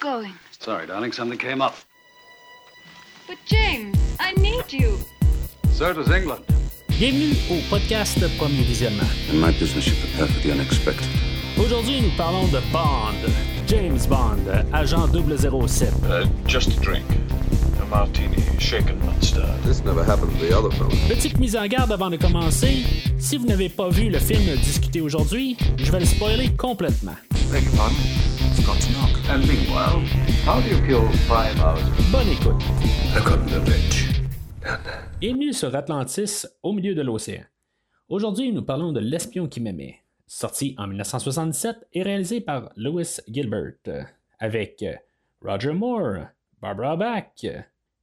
going. Sorry, darling, something came up. But James, I need you. So does England. Bienvenue au podcast Premier Visionnement. In my business, you prepare for the unexpected. Aujourd'hui, nous parlons de Bond, James Bond, agent 007. Uh, just a drink. A martini, shaken not stirred. This never happened to the other fellow. Petite mise en garde avant de commencer. Si vous n'avez pas vu le film discuté aujourd'hui, je vais le spoiler complètement. Scott knock. And meanwhile, how do you kill five hours? Bonne écoute. Bienvenue sur Atlantis, au milieu de l'océan. Aujourd'hui, nous parlons de L'espion qui m'aimait, sorti en 1977 et réalisé par Lewis Gilbert, avec Roger Moore, Barbara Bach,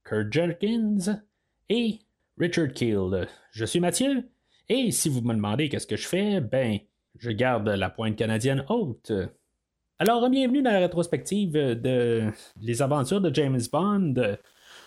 Kurt Jerkins et Richard Keel. Je suis Mathieu, et si vous me demandez qu'est-ce que je fais, ben, je garde la pointe canadienne haute. Alors, bienvenue dans la rétrospective de Les aventures de James Bond.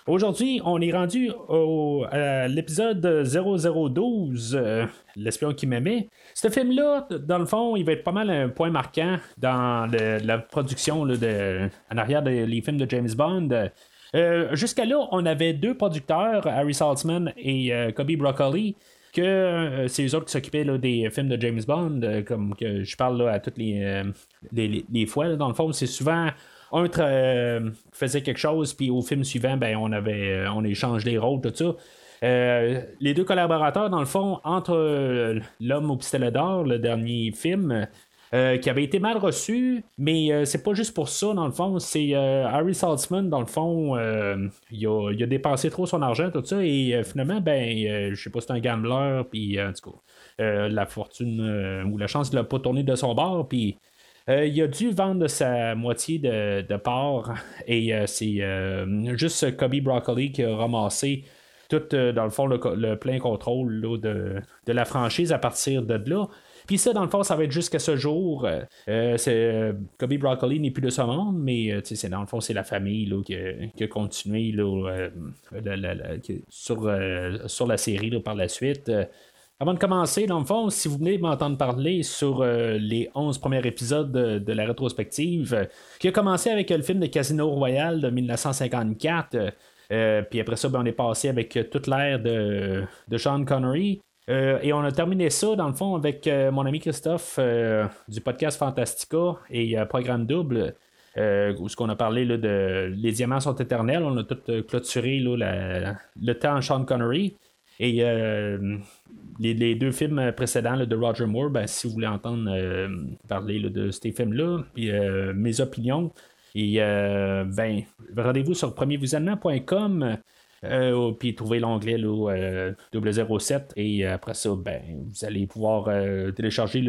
Aujourd'hui, on est rendu au, à l'épisode 0012, euh, L'espion qui m'aimait. Ce film-là, dans le fond, il va être pas mal un point marquant dans la production de, en arrière des films de James Bond. Euh, Jusqu'à là, on avait deux producteurs, Harry Saltzman et euh, Kobe Broccoli, que euh, c'est eux autres qui s'occupaient des films de James Bond, euh, comme je parle là, à toutes les, euh, fois. dans le fond, c'est souvent un faisait quelque chose, puis au film suivant, ben, on avait on échange les rôles, tout ça. Les deux collaborateurs, dans le fond, entre L'homme au pistolet d'or, le dernier film, euh, qui avait été mal reçu, mais euh, c'est pas juste pour ça, dans le fond. C'est euh, Harry Saltzman, dans le fond, il, a, il a dépensé trop son argent, tout ça, et finalement, ben, je sais pas, c'est un gambler, puis en tout cas, la fortune ou la chance de l'a pas tourné de son bord, puis. Il a dû vendre sa moitié de, de part et c'est juste Kobe Broccoli qui a ramassé tout, euh, dans le fond, le, plein contrôle de, de la franchise à partir de là. Puis ça, dans le fond, ça va être jusqu'à ce jour. Euh, euh, c'est, Kobe Broccoli n'est plus de ce monde, mais dans le fond, c'est la famille là, qui, a, continué là, sur, sur la série là, par la suite. Avant de commencer, dans le fond, si vous venez m'entendre parler sur les 11 premiers épisodes de, la rétrospective, qui a commencé avec le film de Casino Royale de 1954, euh, puis après ça, ben, on est passé avec euh, toute l'ère de, Sean Connery. Euh, et on a terminé ça, dans le fond, avec mon ami Christophe du podcast Fantastica et Programme Double. Où ce qu'on a parlé là, de Les diamants sont éternels, on a tout clôturé là, le temps Sean Connery. Et les, deux films précédents de Roger Moore, ben, si vous voulez entendre parler de ces films-là, mes opinions, et euh, ben, rendez-vous sur premiervisionnement.com. Euh, puis trouvez l'onglet euh, 007 et après ça, ben, vous allez pouvoir euh, télécharger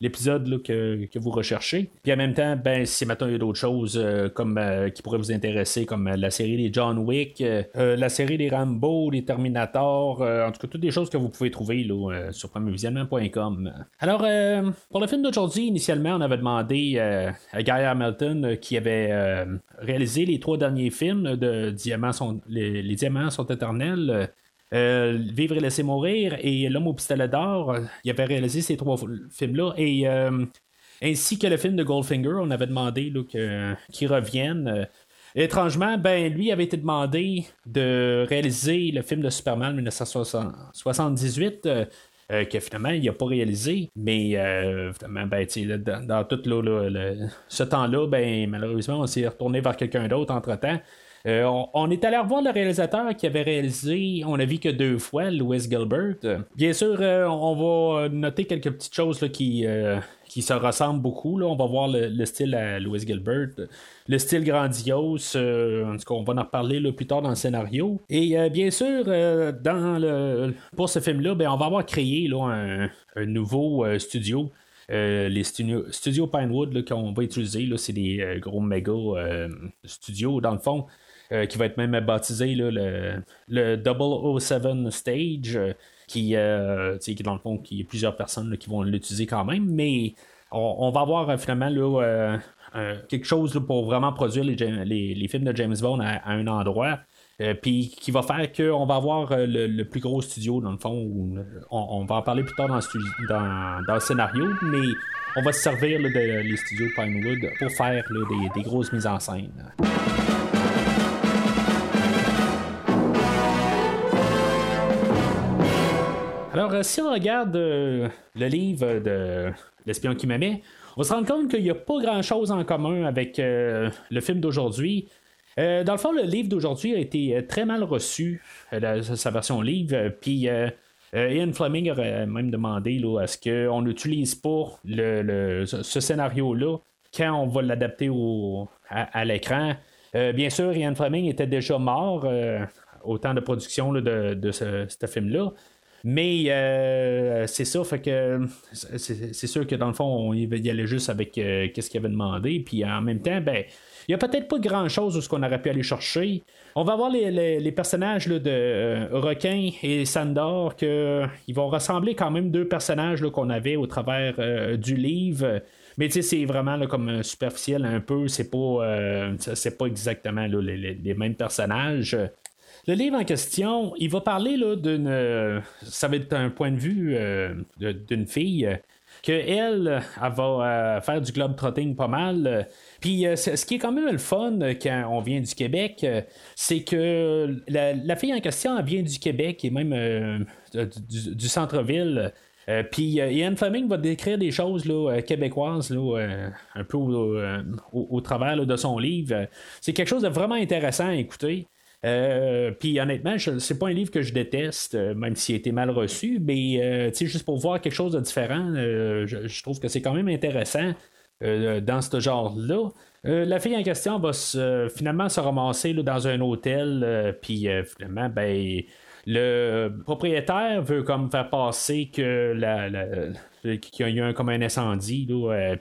l'épisode que, que vous recherchez. Puis en même temps, ben, si maintenant il y a d'autres choses euh, comme, euh, qui pourraient vous intéresser, comme euh, la série des John Wick, euh, euh, la série des Rambo, des Terminator, euh, en tout cas toutes des choses que vous pouvez trouver là, euh, sur premiervisionnement.com. Alors, euh, pour le film d'aujourd'hui, initialement, on avait demandé euh, à Guy Hamilton euh, qui avait euh, réalisé les trois derniers films de Diamants sont, les, les Diamants sont éternels. euh, Vivre et laisser mourir et L'homme au pistolet d'or, il avait réalisé ces trois films-là et euh, ainsi que le film de Goldfinger, on avait demandé qu'il revienne. Euh, Étrangement, ben lui avait été demandé de réaliser le film de Superman 1978. euh, euh, que finalement il n'a pas réalisé, mais ben, dans, tout ce temps-là, ben, malheureusement, on s'est retourné vers quelqu'un d'autre entre-temps. Euh, on, est allé revoir le réalisateur qui avait réalisé, on a vu que deux fois, Louis Gilbert. Bien sûr, euh, on va noter quelques petites choses euh, qui se ressemblent beaucoup. On va voir le, le style à Louis Gilbert, le style grandiose. en tout cas, on va en reparler plus tard dans le scénario. Et bien sûr, pour ce film-là, ben, on va avoir créé un, nouveau studio. Les studios, studios Pinewood qu'on va utiliser, c'est des gros méga studios, dans le fond, euh, qui va être même baptisé là, le, le 007 Stage, euh, qui, euh, qui, dans le fond, qui y a plusieurs personnes qui vont l'utiliser quand même, mais on, va avoir euh, finalement là, quelque chose pour vraiment produire les, les- films de James Bond à, un endroit. Puis qui va faire qu'on va avoir le, le plus gros studio, dans le fond. on, va en parler plus tard dans le, dans, dans le scénario, mais on va se servir de les studios Pinewood pour faire des, des grosses mises en scène. Alors, euh, si on regarde euh, le livre de L'espion qui m'aimait, on se rendre compte qu'il n'y a pas grand-chose en commun avec euh, le film d'aujourd'hui. Dans le fond, le livre d'aujourd'hui a été très mal reçu, sa version livre. Puis Ian Fleming aurait même demandé là, à ce qu'on n'utilise pas le, ce scénario-là quand on va l'adapter à, à l'écran. Bien sûr, Ian Fleming était déjà mort au temps de production de, de ce film-là. Mais euh, c'est ça, fait que c'est sûr que dans le fond, on y allait juste avec euh, qu'est-ce qu'il avait demandé. Puis en même temps, ben, il n'y a peut-être pas grand-chose où ce qu'on aurait pu aller chercher. On va voir les, les- personnages là, de euh, Requin et Sandor, que, ils vont ressembler quand même deux personnages qu'on avait au travers du livre. Mais c'est vraiment comme superficiel un peu. C'est pas, pas exactement là, les- les mêmes personnages. Le livre en question, il va parler d'une. euh, ça va être un point de vue euh, d'une fille. euh, que elle, va faire du globe trotting pas mal. Puis ce qui est quand même le fun quand on vient du Québec, c'est que la, fille en question, vient du Québec et même du, centre-ville. Puis Ian Fleming va décrire des choses là, québécoises là, un peu au, travers de son livre. C'est quelque chose de vraiment intéressant à écouter. Euh, puis honnêtement, je- c'est pas un livre que je déteste, euh, même s'il a été mal reçu, mais euh, juste pour voir quelque chose de différent, je, trouve que c'est quand même intéressant dans ce genre-là. La fille en question va finalement se ramasser dans un hôtel, puis finalement, ben, le propriétaire veut comme faire passer que la, qu'il y a eu un, comme un incendie,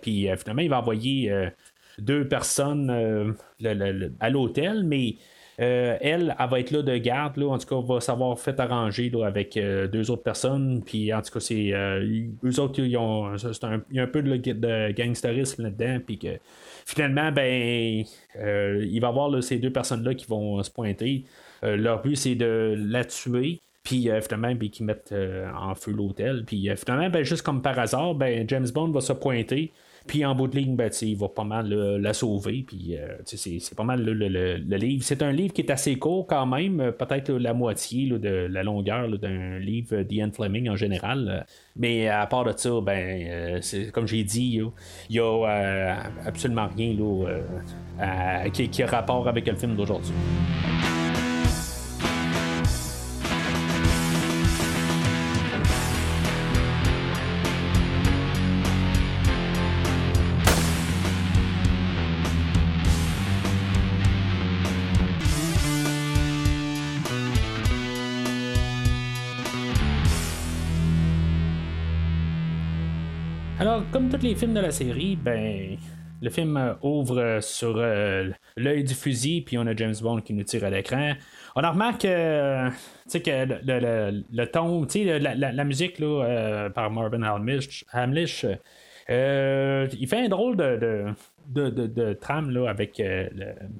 puis finalement, il va envoyer deux personnes à l'hôtel, mais euh, elle, elle va être là de garde, là, en tout cas, va savoir fait arranger avec euh, deux autres personnes. Puis en tout cas, c'est euh, eux autres, ils ont, un, il y a un peu de, gangsterisme là-dedans. Puis que finalement, ben, euh, il va y avoir ces deux personnes-là qui vont se pointer. Leur but, c'est de la tuer. Puis finalement, ben, qu'ils mettent en feu l'hôtel. Puis finalement, ben, juste comme par hasard, ben, James Bond va se pointer. Puis en bout de ligne, ben, il va pas mal là, la sauver. Puis euh, c'est, pas mal le, le- le livre. C'est un livre qui est assez court quand même, euh, peut-être la moitié de la longueur d'un livre d'Ian Fleming en général. Euh, Mais à part de ça, ben, euh, comme j'ai dit, il y a euh, absolument rien là, euh, qui, qui a rapport avec le film d'aujourd'hui. Les films de la série, ben, le film euh, ouvre euh, sur euh, l'œil du fusil, puis on a James Bond qui nous tire à l'écran. On en remarque euh, que le, le- ton, la, la- musique par Marvin Hamlish, il fait un drôle de, de, trame avec le,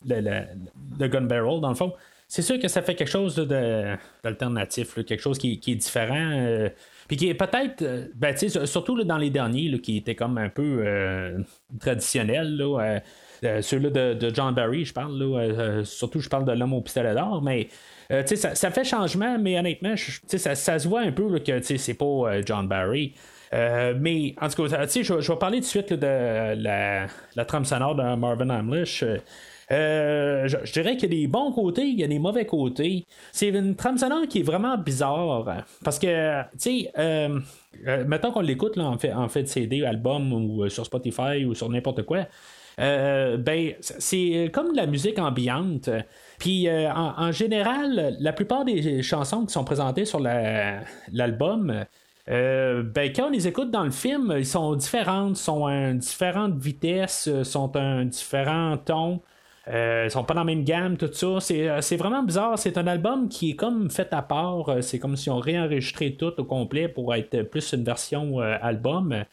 le, gun barrel, dans le fond. C'est sûr que ça fait quelque chose d'alternatif, quelque chose qui est différent. Puis qui est peut-être, euh, ben, surtout là, dans les derniers, là, qui étaient comme un peu euh, traditionnels, là, euh, ceux-là de, John Barry, je parle, là, surtout je parle de l'homme au pistolet d'or, mais ça, ça fait changement, mais honnêtement, ça, ça se voit un peu là, que c'est pas John Barry. Mais en tout cas, je vais parler tout de suite là, de la, la trame sonore de Marvin Hamlish. Euh, je, dirais qu'il y a des bons côtés, il y a des mauvais côtés. C'est une trame sonore qui est vraiment bizarre. hein, Parce que, tu sais, euh, euh, mettons qu'on l'écoute en, fait, CD, album ou sur Spotify ou sur n'importe quoi. ben, c'est comme de la musique ambiante. Puis, en, général, la plupart des chansons qui sont présentées sur la- l'album, ben, quand on les écoute dans le film, ils sont différentes, sont à une différente vitesse, sont à un différent ton. Euh, ils sont pas dans la même gamme, tout ça. C'est, euh, c'est vraiment bizarre. C'est un album qui est comme fait à part. Euh, C'est comme si on réenregistrait tout au complet pour être plus une version album.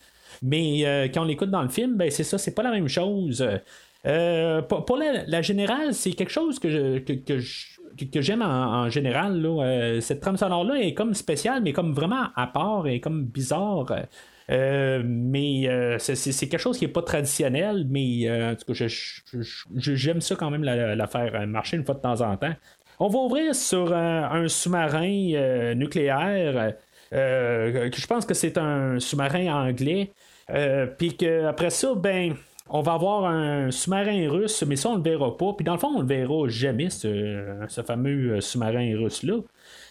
Mais quand on l'écoute dans le film, ben c'est ça, c'est pas la même chose. Pour la, la générale, c'est quelque chose que, je- que, que que- j'aime en, général. là. Cette trame sonore-là est comme spéciale, mais comme vraiment à part et comme bizarre. Euh, mais euh, c'est, quelque chose qui n'est pas traditionnel, mais en tout cas, j'aime ça quand même la, faire marcher une fois de temps en temps. On va ouvrir sur un, sous-marin nucléaire. je pense que c'est un sous-marin anglais. Puis qu'après ça, ben, on va avoir un sous-marin russe, mais ça, on le verra pas. Puis dans le fond, on le verra jamais, ce, fameux sous-marin russe-là.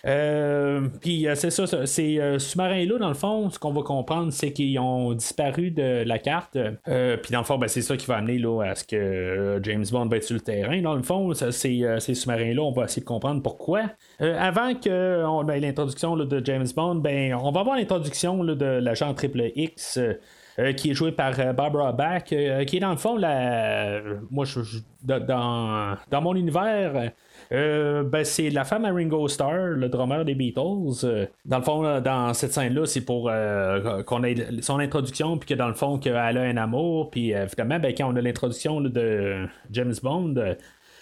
Euh, puis euh, c'est ça, ces euh, sous-marins-là, dans le fond, ce qu'on va comprendre, c'est qu'ils ont disparu de la carte. puis dans le fond, ben, c'est ça qui va amener à ce que James Bond va être sur le terrain. Dans le fond, ces, ces sous-marins-là, on va essayer de comprendre pourquoi. avant qu'on ait l'introduction de James Bond, ben, on va avoir l'introduction de l'agent Triple X. Qui est joué par Barbara Bach, qui est dans le fond, la, moi, je, dans, dans mon univers, ben, c'est la femme à Ringo Starr, le drummer des Beatles. dans le fond, dans cette scène-là, c'est pour qu'on ait son introduction, puis que dans le fond, qu'elle a un amour, puis évidemment, ben, quand on a l'introduction de James Bond,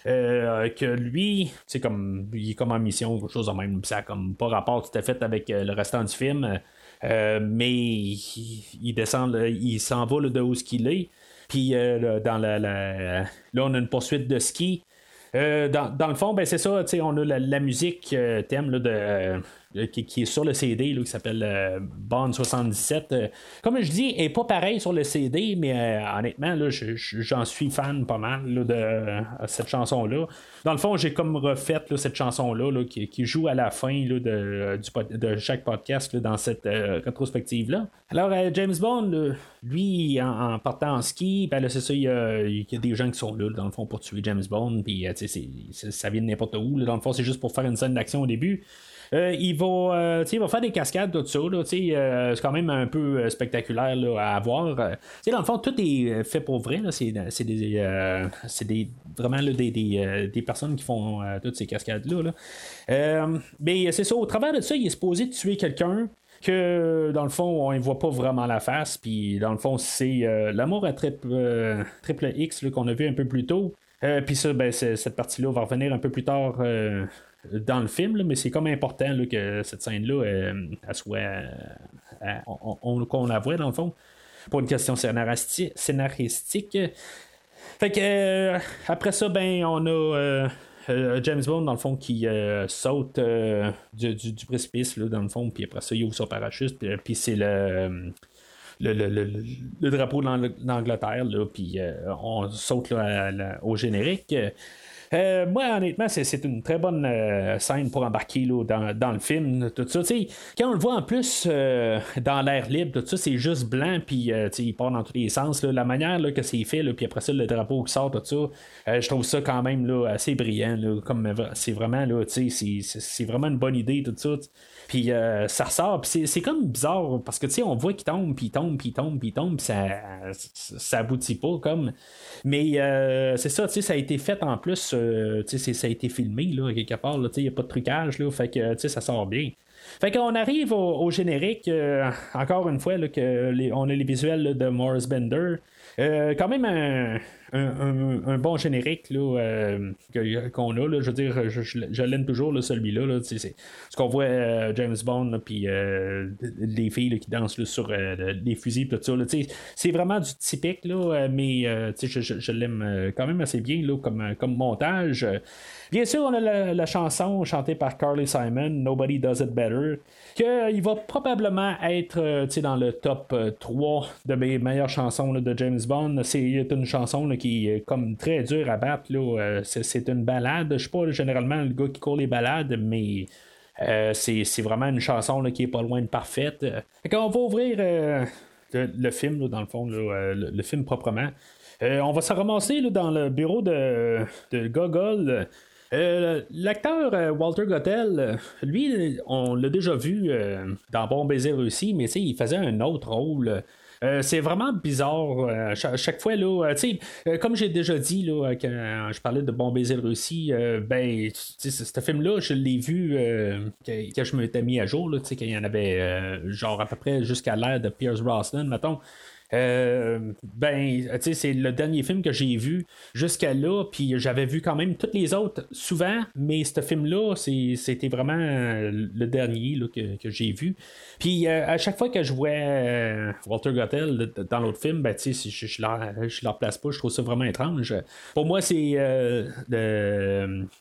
que lui, c'est comme il est comme en mission quelque chose de même, ça comme pas rapport tout à fait avec le restant du film. Euh, mais il, descend, il s'en va de où ce qu'il est. Puis euh, dans la, là, on a une poursuite de ski. Euh, dans, le fond, ben, c'est ça, on a la, musique thème de, qui, est sur le CD qui s'appelle Bond 77. comme je dis, elle n'est pas pareil sur le CD, mais honnêtement, là, j'en suis fan pas mal de cette chanson-là. Dans le fond, j'ai comme refait cette chanson-là qui, joue à la fin de, de, chaque podcast dans cette euh, rétrospective-là. Alors, euh, James Bond, lui, en, partant en ski, ben c'est ça, il y, a, des gens qui sont là, dans le fond, pour tuer James Bond, puis euh, ça vient de n'importe où. dans le fond, c'est juste pour faire une scène d'action au début. Il, va, va faire des cascades, tout ça. c'est quand même un peu spectaculaire à voir. dans le fond, tout est fait pour vrai. C'est, des, des, vraiment des, des, personnes qui font euh, toutes ces cascades-là. Euh, mais c'est ça, au travers de ça, il est supposé tuer quelqu'un que dans le fond, on ne voit pas vraiment la face. Puis dans le fond, c'est euh, l'amour à triple, X qu'on a vu un peu plus tôt. puis ça, ben, cette partie-là va revenir un peu plus tard dans le film, mais c'est comme important que cette scène-là, elle soit. qu'on la voit dans le fond. Pour une question scénaristique. Fait que après ça, ben, on a euh, James Bond, dans le fond, qui euh, saute euh, du, précipice, dans le fond, puis après ça, il ouvre son parachute, puis, c'est le. Le, drapeau de l'Angleterre, puis on saute au générique. Euh, moi, honnêtement, c'est une très bonne euh, scène pour embarquer dans, le film. Tout ça. quand on le voit en plus euh, dans l'air libre, tout ça, c'est juste blanc, puis il part dans tous les sens. la manière que c'est fait, puis après ça, le drapeau qui sort, tout ça, je trouve ça quand même là, assez brillant. comme c'est vraiment, c'est vraiment une bonne idée, tout ça. Puis ça ressort, puis c'est comme bizarre parce que tu sais, on voit qu'il tombe, puis il tombe, puis il tombe, puis il tombe, ça, ça aboutit pas comme. Mais c'est ça, tu sais, ça a été fait en plus euh, ça a été filmé là, quelque part. Il n'y a pas de trucage. Là, fait que ça sort bien. Fait qu'on arrive au, générique, euh, encore une fois, là, que on a les visuels de Morris Bender. Euh, quand même un, un, bon générique là, euh, qu'on a. Là, je veux dire, je, l'aime toujours celui-là. Là, c'est, ce qu'on voit euh, James Bond, puis les filles qui dansent sur les fusils, tout ça. c'est vraiment du typique, là, mais je, je, l'aime quand même assez bien là, comme, comme montage. Bien sûr, on a la, chanson chantée par Carly Simon, Nobody Does It Better, qu'il va probablement être dans le top 3 de mes meilleures chansons de James Bond. C'est une chanson qui est comme très dur à battre. Euh, c'est, une balade. Je suis pas généralement le gars qui court les balades, mais euh, c'est, vraiment une chanson qui est pas loin de parfaite. Quand on va ouvrir euh, le, film, dans le fond, le, film proprement, on va se ramasser dans le bureau de, de Gogol. L'acteur Walter Gottel, lui, on l'a déjà vu dans Bon baiser réussi, mais il faisait un autre rôle. Euh, c'est vraiment bizarre. Euh, chaque, fois, là, euh, comme j'ai déjà dit là, quand je parlais de Bon baiser Russie, ben, ce film-là, je l'ai vu quand, je m'étais mis à jour, là, quand il y en avait genre à peu près jusqu'à l'ère de Pierce Brosnan, mettons. Euh, ben, tu sais, c'est le dernier film que j'ai vu jusqu'à là, puis j'avais vu quand même tous les autres souvent, mais ce film-là, c'était vraiment le dernier là, que, j'ai vu. Puis à chaque fois que je vois Walter Gottel dans l'autre film, ben, je, je, leur place pas, je trouve ça vraiment étrange. Pour moi, c'est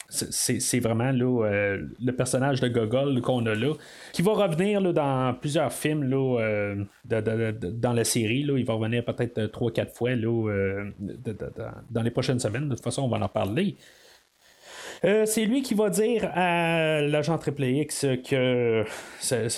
c'est vraiment le personnage de Gogol qu'on a là, qui va revenir là, dans plusieurs films là, dans la série. Là, il va revenir peut-être 3-4 fois là, euh, dans les prochaines semaines. De toute façon, on va en parler. Euh, c'est lui qui va dire à l'agent Triple X que c'est,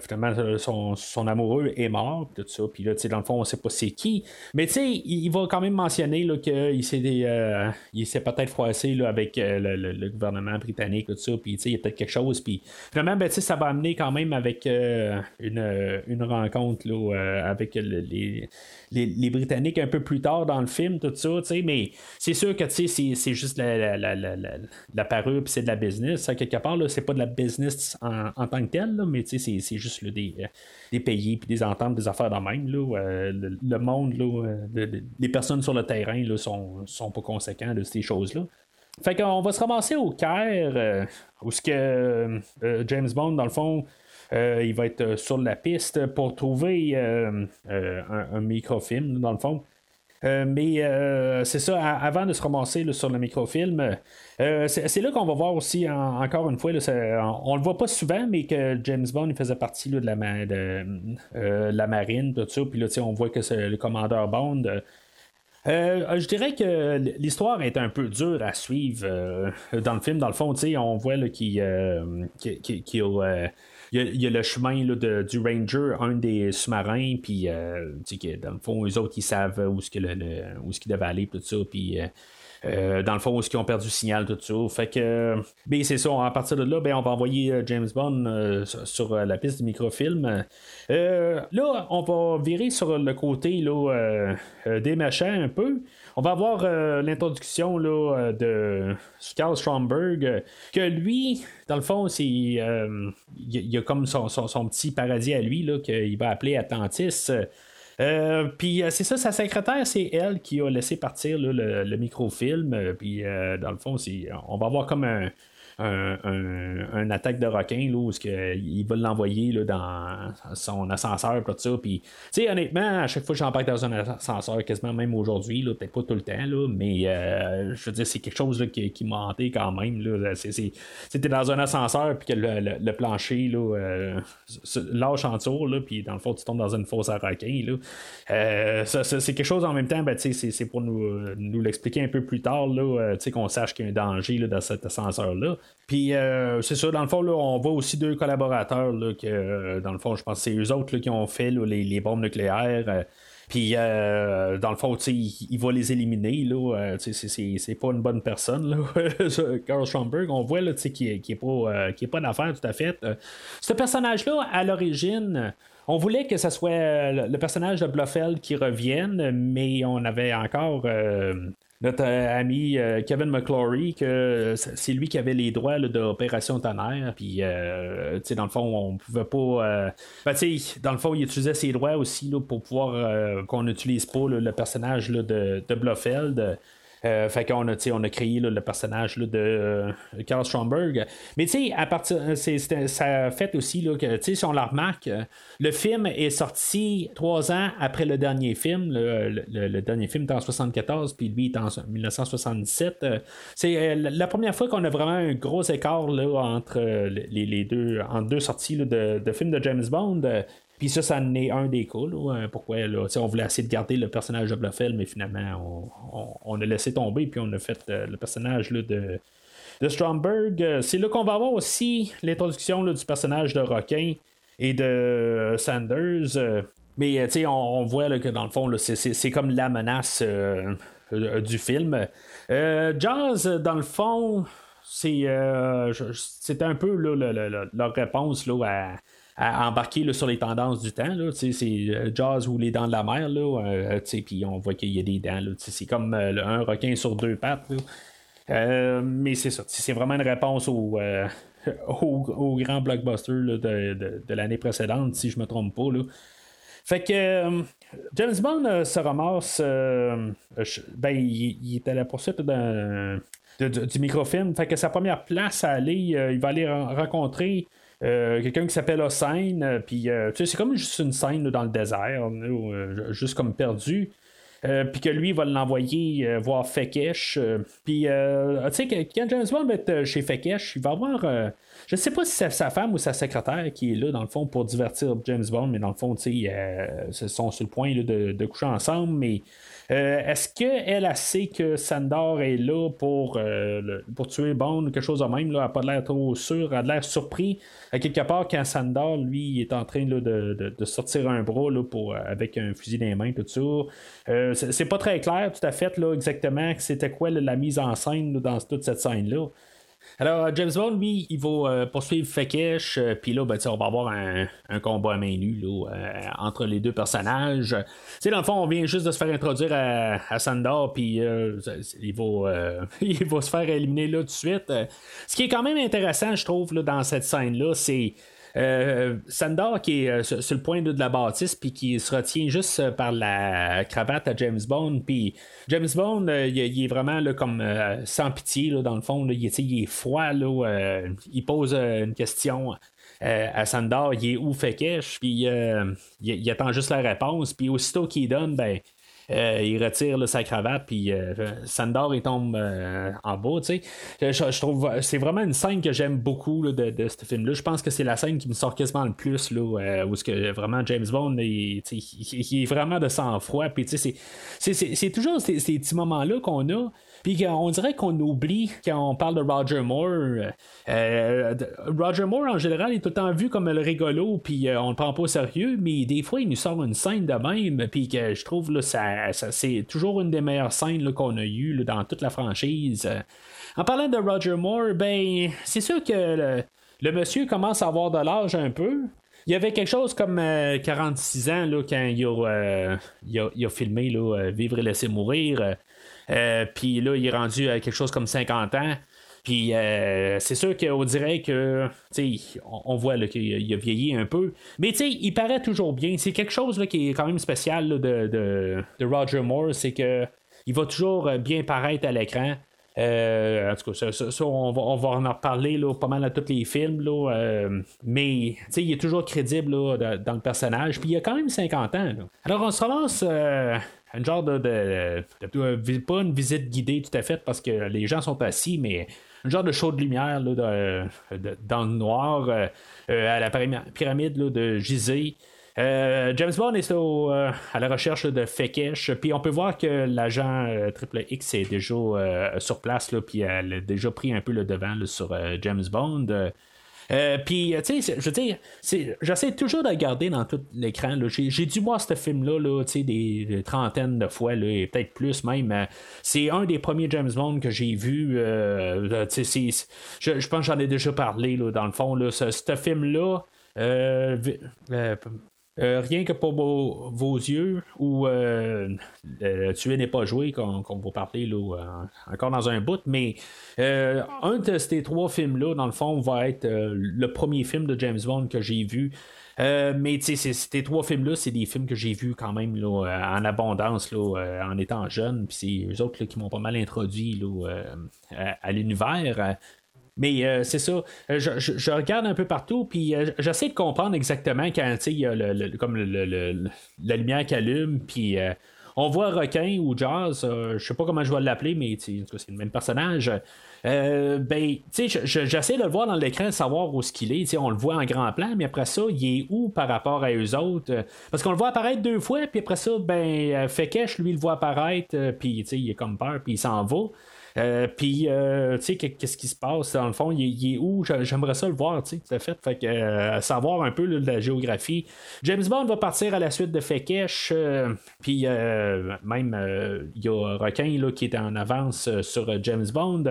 finalement son, amoureux est mort, tout ça. Puis là, dans le fond, on sait pas c'est qui. Mais tu sais, il, va quand même mentionner qu'il s'est, euh, il s'est peut-être froissé là, avec euh, le, gouvernement britannique, tout ça. Puis il y a peut-être quelque chose. Puis finalement, ben, ça va amener quand même avec une, une, rencontre avec les, les, Britanniques un peu plus tard dans le film, tout ça. Mais c'est sûr que c'est, c'est juste la parure, puis c'est de la business. quelque part, là, c'est pas de la business en, tant que telle, mais c'est, c'est juste des, euh, des pays, puis des ententes, des affaires dans même. Là, euh, le, monde, là, euh, les personnes sur le terrain là, sont, sont pas conséquents de ces choses-là. Fait qu'on va se ramasser au Caire, où ce que James Bond, dans le fond, il va être sur la piste pour trouver un, un, microfilm, dans le fond. Euh, mais euh, c'est ça, avant de se ramasser sur le microfilm, euh, c'est là qu'on va voir aussi, encore une fois, on, le voit pas souvent, mais que James Bond faisait partie de, la, la marine, tout ça, puis là, on voit que c'est le commandeur Bond. je dirais que l'histoire est un peu dure à suivre dans le film. Dans le fond, on voit qu'il qu il y, a le chemin de, du Ranger, un des sous-marins, puis euh, dans le fond, les autres, ils savent où est-ce qu'ils devaient aller, tout ça, puis. Euh, euh, dans le fond, où est-ce qu'ils ont perdu le signal, tout ça. Fait que, ben, c'est ça. À partir de là, ben, on va envoyer James Bond sur, la piste du microfilm. là, on va virer sur le côté là, des machins un peu. On va avoir euh, l'introduction euh, de Carl Stromberg, euh, que lui, dans le fond, c'est il y, a comme son, petit paradis à lui qu'il va appeler Atlantis. puis c'est ça, sa secrétaire, c'est elle qui a laissé partir le, microfilm. Puis dans le fond, on va avoir comme un, un, attaque de requin là, où il va l'envoyer dans son ascenseur tout ça puis honnêtement à chaque fois que j'embarque dans un ascenseur quasiment même aujourd'hui peut-être pas tout le temps là, mais euh, je veux dire c'est quelque chose qui, qui m'a hanté quand même là. c'était dans un ascenseur puis que le, plancher là, euh, lâche en tour là, puis dans le fond tu tombes dans une fosse à requin là. Euh, c'est quelque chose en même temps ben, c'est pour nous, nous l'expliquer un peu plus tard là, qu'on sache qu'il y a un danger là, dans cet ascenseur là puis euh, c'est ça, dans le fond, là, on voit aussi deux collaborateurs là, que, euh, dans le fond, je pense que c'est eux autres là, qui ont fait les, bombes nucléaires. Euh, puis, dans le fond, il, il va les éliminer. Là, c'est, pas une bonne personne. Là. Carl Stromberg, on voit qu'il n'est qui qui est pas d'affaire tout à fait. ce personnage-là, à l'origine, on voulait que ce soit le personnage de Bluffel qui revienne, mais on avait encore notre euh, ami euh, Kevin McClory, que c'est lui qui avait les droits d'Opération Tonnerre. Puis, euh, dans le fond, on pouvait pas. Ben, dans le fond, il utilisait ses droits aussi là, pour pouvoir qu'on n'utilise pas le personnage de, de Blofeld. Euh, fait qu'on a, on a créé le personnage de euh, Carl Stromberg. Mais tu sais, partir, ça fait aussi là, que, si on la remarque, euh, le film est sorti trois ans après le dernier film. Le, dernier film est en 74, puis lui est en 1977. c'est la première fois qu'on a vraiment un gros écart là, entre les, deux, entre deux sorties de, de films de James Bond. Puis ça, ça en est un des cas. Là, pourquoi là, on voulait essayer de garder le personnage de Bluffel, mais finalement, on, a laissé tomber, puis on a fait euh, le personnage de, Stromberg. Euh, c'est là qu'on va avoir aussi l'introduction du personnage de Roquin et de Sanders. Euh, mais on, voit que dans le fond, c'est comme la menace du film. Jazz, dans le fond, c'est c'était un peu leur réponse là, à embarquer sur les tendances du temps. C'est euh, Jazz ou les dents de la mer. Euh, puis on voit qu'il y a des dents. C'est comme euh, un requin sur deux pattes. mais c'est ça. C'est vraiment une réponse au, au, grand blockbuster de, de, l'année précédente, si je me trompe pas. Là. Fait que James Bond euh, se ramasse. euh, ben, il, il est à la poursuite d'un- de- du microfilm. Fait que sa première place à aller, euh, il va aller ren- rencontrer. euh, quelqu'un qui s'appelle Hossein, euh, puis euh, c'est comme juste une scène dans le désert, juste comme perdu. Puis que lui va l'envoyer voir Fekesh. puis, euh, tu sais, quand James Bond va être chez Fekesh, il va avoir. je sais pas si c'est sa femme ou sa secrétaire qui est là, dans le fond, pour divertir James Bond, mais dans le fond, tu sais, ils sont sur le point là, de, de coucher ensemble. Mais est-ce qu'elle elle sait que Sandor est là pour, euh, pour tuer Bond ou quelque chose de même? Là, elle n'a pas l'air trop sûre, elle a l'air surpris. À quelque part, quand Sandor, lui, est en train là, de, de- sortir un bras là, pour, euh, avec un fusil dans les mains, tout ça. Euh, c'est pas très clair, tout à fait, là, exactement, c'était quoi la mise en scène dans toute cette scène-là. Alors, James Bond, lui, il va euh, poursuivre Fekesh, euh, puis là, ben, on va avoir un, un combat à main nue là, euh, entre les deux personnages. Sais, dans le fond, on vient juste de se faire introduire à, à Sandor, puis euh, il, va, euh, il va se faire éliminer là tout de suite. Euh, ce qui est quand même intéressant, je trouve, là, dans cette scène-là, c'est. Euh, Sandor qui est euh, sur, le point de, la bâtisse puis qui se retient juste euh, par la cravate à James Bond puis James Bond il, est vraiment là, comme sans pitié là, dans le fond il, est froid il pose une question à Sandor il est où Fekesh puis il, il attend juste la réponse puis aussitôt qu'il donne ben euh, il retire là, sa cravate, puis euh, Sandor il tombe euh, en bas. Je, trouve c'est vraiment une scène que j'aime beaucoup de, de ce film-là. Je pense que c'est la scène qui me sort quasiment le plus, là, où que vraiment James Bond il, est vraiment de sang-froid. C'est- c'est- c'est toujours ces, petits moments-là qu'on a. Puis on dirait qu'on oublie quand on parle de Roger Moore. Roger Moore, en général, est tout le temps vu comme le rigolo, puis on le prend pas au sérieux, mais des fois, il nous sort une scène de même, puis que je trouve là, ça- c'est toujours une des meilleures scènes qu'on a eues dans toute la franchise. Euh, En parlant de Roger Moore, ben, c'est sûr que le, monsieur commence à avoir de l'âge un peu. Il y avait quelque chose comme euh, 46 ans là, quand il a, euh, il a, il a filmé euh, Vivre et laisser mourir. Euh, euh, Puis là, il est rendu à quelque chose comme 50 ans. Puis euh, c'est sûr qu'on dirait que, tu on, on voit qu'il a- il a vieilli un peu. Mais tu sais, il paraît toujours bien. C'est quelque chose là, qui est quand même spécial de, de, de Roger Moore, c'est que il va toujours euh, bien paraître à l'écran. Euh, en tout cas, ça, ça- on, va, on va en reparler là, pas mal à tous les films. Là, euh, mais il est toujours crédible là, dans le personnage. Puis il a quand même 50 ans. Alors on se relance euh, à une genre de- Pas une visite guidée tout à fait parce que les gens sont assis, mais un genre de show de lumière là, dans le noir euh, euh, à la pyram- pyramide là, de Gizeh. Euh, James Bond est au, euh, à la recherche de Fekesh, puis on peut voir que l'agent euh, Triple X est déjà euh, sur place, puis elle a déjà pris un peu le devant là, sur euh, James Bond. Euh, puis, euh, tu sais, je veux dire, j'essaie toujours de regarder dans tout l'écran. J'ai dû voir ce film-là, là, tu sais, des, des trentaines de fois, et peut-être plus même. Euh, C'est un des premiers James Bond que j'ai vu. je, pense que j'en ai déjà parlé, là, dans le fond. Ce, film-là, euh, euh, rien que pour vos, yeux ou euh, euh, Tuer n'est pas joué qu'on qu'on va parler là, euh, encore dans un bout mais un de ces trois films là dans le fond va être le premier film de James Bond que j'ai vu mais ces trois films-là, c'est des films que j'ai vus quand même là, en abondance là, en étant jeune. Puis c'est eux autres qui m'ont pas mal introduit là, à l'univers. Mais euh, c'est ça, Euh, je, je- regarde un peu partout, puis euh, j'essaie de comprendre exactement quand il y a le, le- comme le- la lumière qui allume, puis on voit Requin ou Jazz, je sais pas comment je vais l'appeler, mais c'est le même personnage. Ben, tu sais, je- je- j'essaie de le voir dans l'écran, savoir où ce qu'il est. On le voit en grand plan, mais après ça, il est où par rapport à eux autres? Parce qu'on le voit apparaître deux fois, puis après ça, ben, Fekesh, lui, le voit apparaître, puis tu sais, il est comme peur, puis il s'en va. Euh, puis, euh, tu sais, que- qu'est-ce qui se passe? Dans le fond? Il, est- où? J'a- J'aimerais ça le voir, tu sais, fait. Fait que, euh, savoir un peu de la géographie. James Bond va partir à la suite de Fekesh, puis même, il y a Requin là, qui est en avance sur James Bond.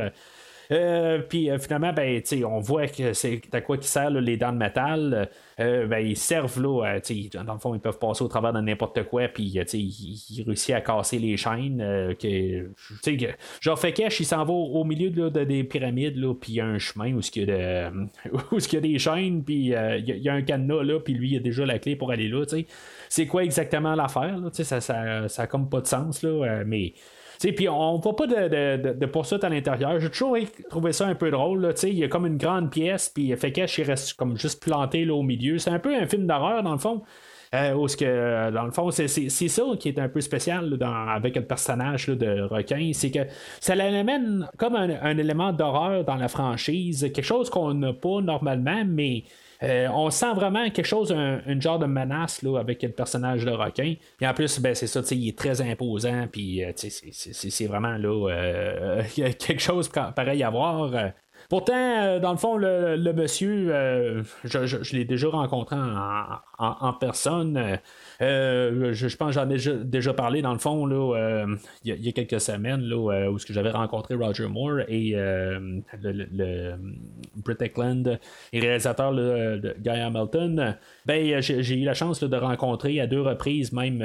Euh, puis euh, finalement, ben, on voit que c'est à quoi qui sert les dents de métal. Euh, ben, ils servent là, dans le fond, ils peuvent passer au travers de n'importe quoi, puis ils, réussissent à casser les chaînes. que, genre Fekesh, il s'en va au, milieu de, des pyramides, puis il y a un chemin où il y, a y a des chaînes, puis il y, a un cadenas là, puis lui il a déjà la clé pour aller là. C'est quoi exactement l'affaire? Ça, ça, ça a comme pas de sens, là, mais puis on voit pas de, de, poursuite à l'intérieur. J'ai toujours trouvé ça un peu drôle. Il y a comme une grande pièce, puis Fekesh il reste comme juste planté là, au milieu. C'est un peu un film d'horreur dans le fond. Euh, que, dans le fond, c'est, ça qui est un peu spécial avec le personnage de requin, c'est que ça l'amène comme un, élément d'horreur dans la franchise, quelque chose qu'on n'a pas normalement, mais euh, on sent vraiment quelque chose, un, genre de menace là, avec le personnage de requin. Et en plus, ben, c'est ça, il est très imposant, puis euh, c'est vraiment là, euh, quelque chose pareil à voir. Pourtant, dans le fond, le, monsieur, je, l'ai déjà rencontré en personne. Euh, je, pense que j'en ai déjà, parlé dans le fond euh, il, y a, quelques semaines euh, où j'avais rencontré Roger Moore et le, le, Eklund et réalisateur de Guy Hamilton. Ben, j'ai eu la chance de rencontrer à deux reprises, même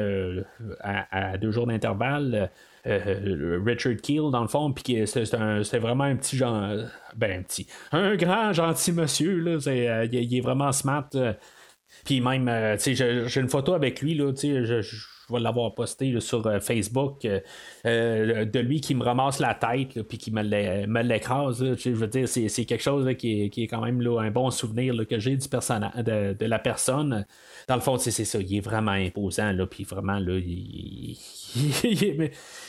à, deux jours d'intervalle. Richard Keel dans le fond puis c'est vraiment un petit genre ben un grand gentil monsieur là il, est vraiment smart puis même, euh, tu sais, j'ai une photo avec lui, là, tu je vais l'avoir posté sur euh, Facebook euh, de lui qui me ramasse la tête puis qui me l'écrase. Je veux dire, c'est quelque chose qui, est, quand même un bon souvenir que j'ai de, la personne. Dans le fond, c'est ça, il est vraiment imposant, puis vraiment,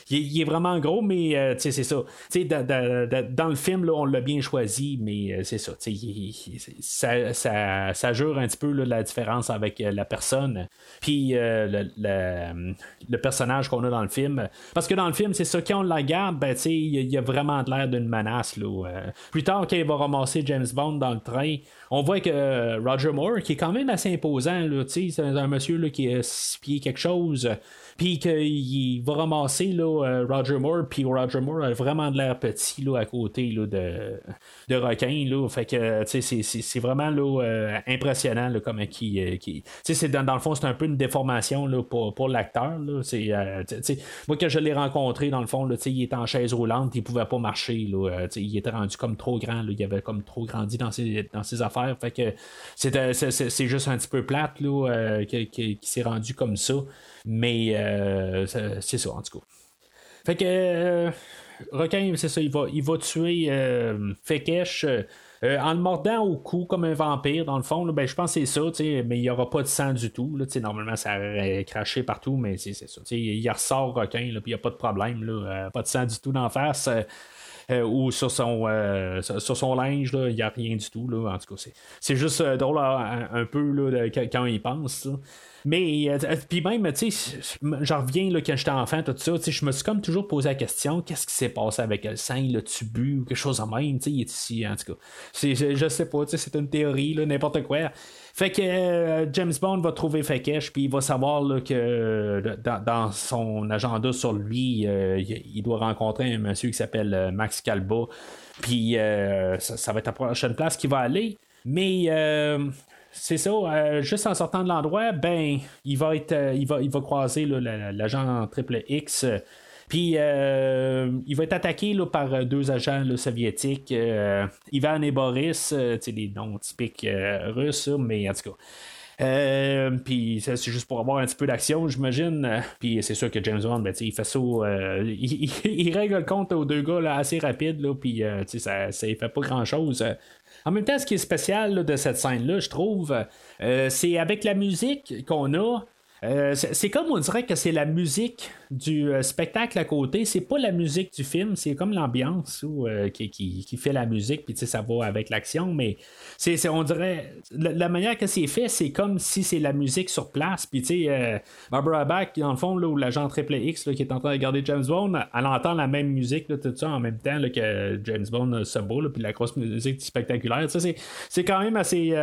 il, est vraiment gros, mais euh, c'est ça. dans le film, on l'a bien choisi, mais euh, c'est ça, ça, ça. Ça jure un petit peu la différence avec euh, la personne. Puis le, personnage qu'on a dans le film. Parce que dans le film, c'est ça, quand on la garde, ben, il y a vraiment l'air d'une menace. Là, plus tard, quand il va ramasser James Bond dans le train, on voit que Roger Moore, qui est quand même assez imposant, c'est un, monsieur qui pieds quelque chose puis qu'il va ramasser là, euh, Roger Moore, puis Roger Moore a vraiment de l'air petit là, à côté là, de, de requin. Là, fait que c'est vraiment là, euh, impressionnant là, comme qui. Euh, qui dans, le fond, c'est un peu une déformation là, pour, pour l'acteur. moi, quand je l'ai rencontré, dans le fond, là, il était en chaise roulante, il pouvait pas marcher. Là, il était rendu comme trop grand, il avait comme trop grandi dans ses, dans ses affaires. Fait que c'est juste un petit peu plate là, qui, qui s'est rendu comme ça. Mais euh, c'est ça, en tout cas. Fait que euh, Requin, c'est ça, il va, il va tuer euh, Fekesh. en le mordant au cou comme un vampire, dans le fond, ben, je pense que c'est ça, mais il n'y aura pas de sang du tout. Là, normalement, ça aurait craché partout, mais c'est ça. Il ressort requin, puis il n'y a pas de problème. Là, pas de sang du tout d'en face. ou sur son, sur son linge, il n'y a rien du tout. En tout cas, c'est juste drôle un, peu là, quand il pense. Mais, euh, euh, puis même, tu sais, j'en reviens là, quand j'étais enfant, tout ça, tu sais, je me suis comme toujours posé la question qu'est-ce qui s'est passé avec le sein, le tubu ou quelque chose en même, tu sais, il est ici, en tout cas. Je, je, sais pas, tu sais, c'est une théorie, n'importe quoi. Fait que euh, James Bond va trouver Fekesh, puis il va savoir là, que dans, son agenda sur lui, il doit rencontrer un monsieur qui s'appelle Max Calba. Puis ça, ça, va être la prochaine place qu'il va aller. Mais c'est ça, euh, juste en sortant de l'endroit, ben, il va être, euh, il va, il va croiser l'agent triple X. puis euh, il va être attaqué là, par deux agents soviétiques, Ivan et Boris, c'est des noms typiques russes, mais en tout cas. puis c'est juste pour avoir un petit peu d'action, j'imagine. Puis c'est sûr que James Bond, ben, il fait ça, il, règle le compte aux deux gars assez rapide, là, puis ça, ça fait pas grand chose. En même temps, ce qui est spécial de cette scène-là, je trouve, euh, c'est avec la musique qu'on a. Euh, c'est comme on dirait que c'est la musique du euh, spectacle à côté, c'est pas la musique du film, c'est comme l'ambiance euh, qui, qui, fait la musique, puis ça va avec l'action, mais on dirait, la, manière que c'est fait, c'est comme si c'est la musique sur place, puis tu sais, euh, Barbara Bach, dans le fond, là, l'agent Triple X qui est en train de regarder James Bond, elle entend la même musique, tout ça, en même temps que James Bond se bat, puis la grosse musique spectaculaire, c'est, c'est quand même assez,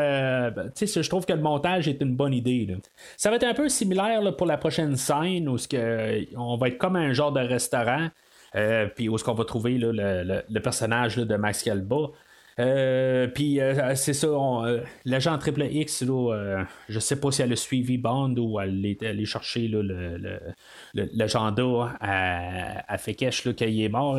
tu sais, je trouve que le montage est une bonne idée. Ça va être un peu similaire pour la prochaine scène, où ce que on va être comme un genre de restaurant. puis où est-ce qu'on va trouver le, le, personnage de Max Calba. Euh, puis euh, c'est ça, euh, l'agent Triple X, là, je sais pas si elle a suivi Bond ou elle est allée chercher l'agenda à, à Fekesh qu'il est mort.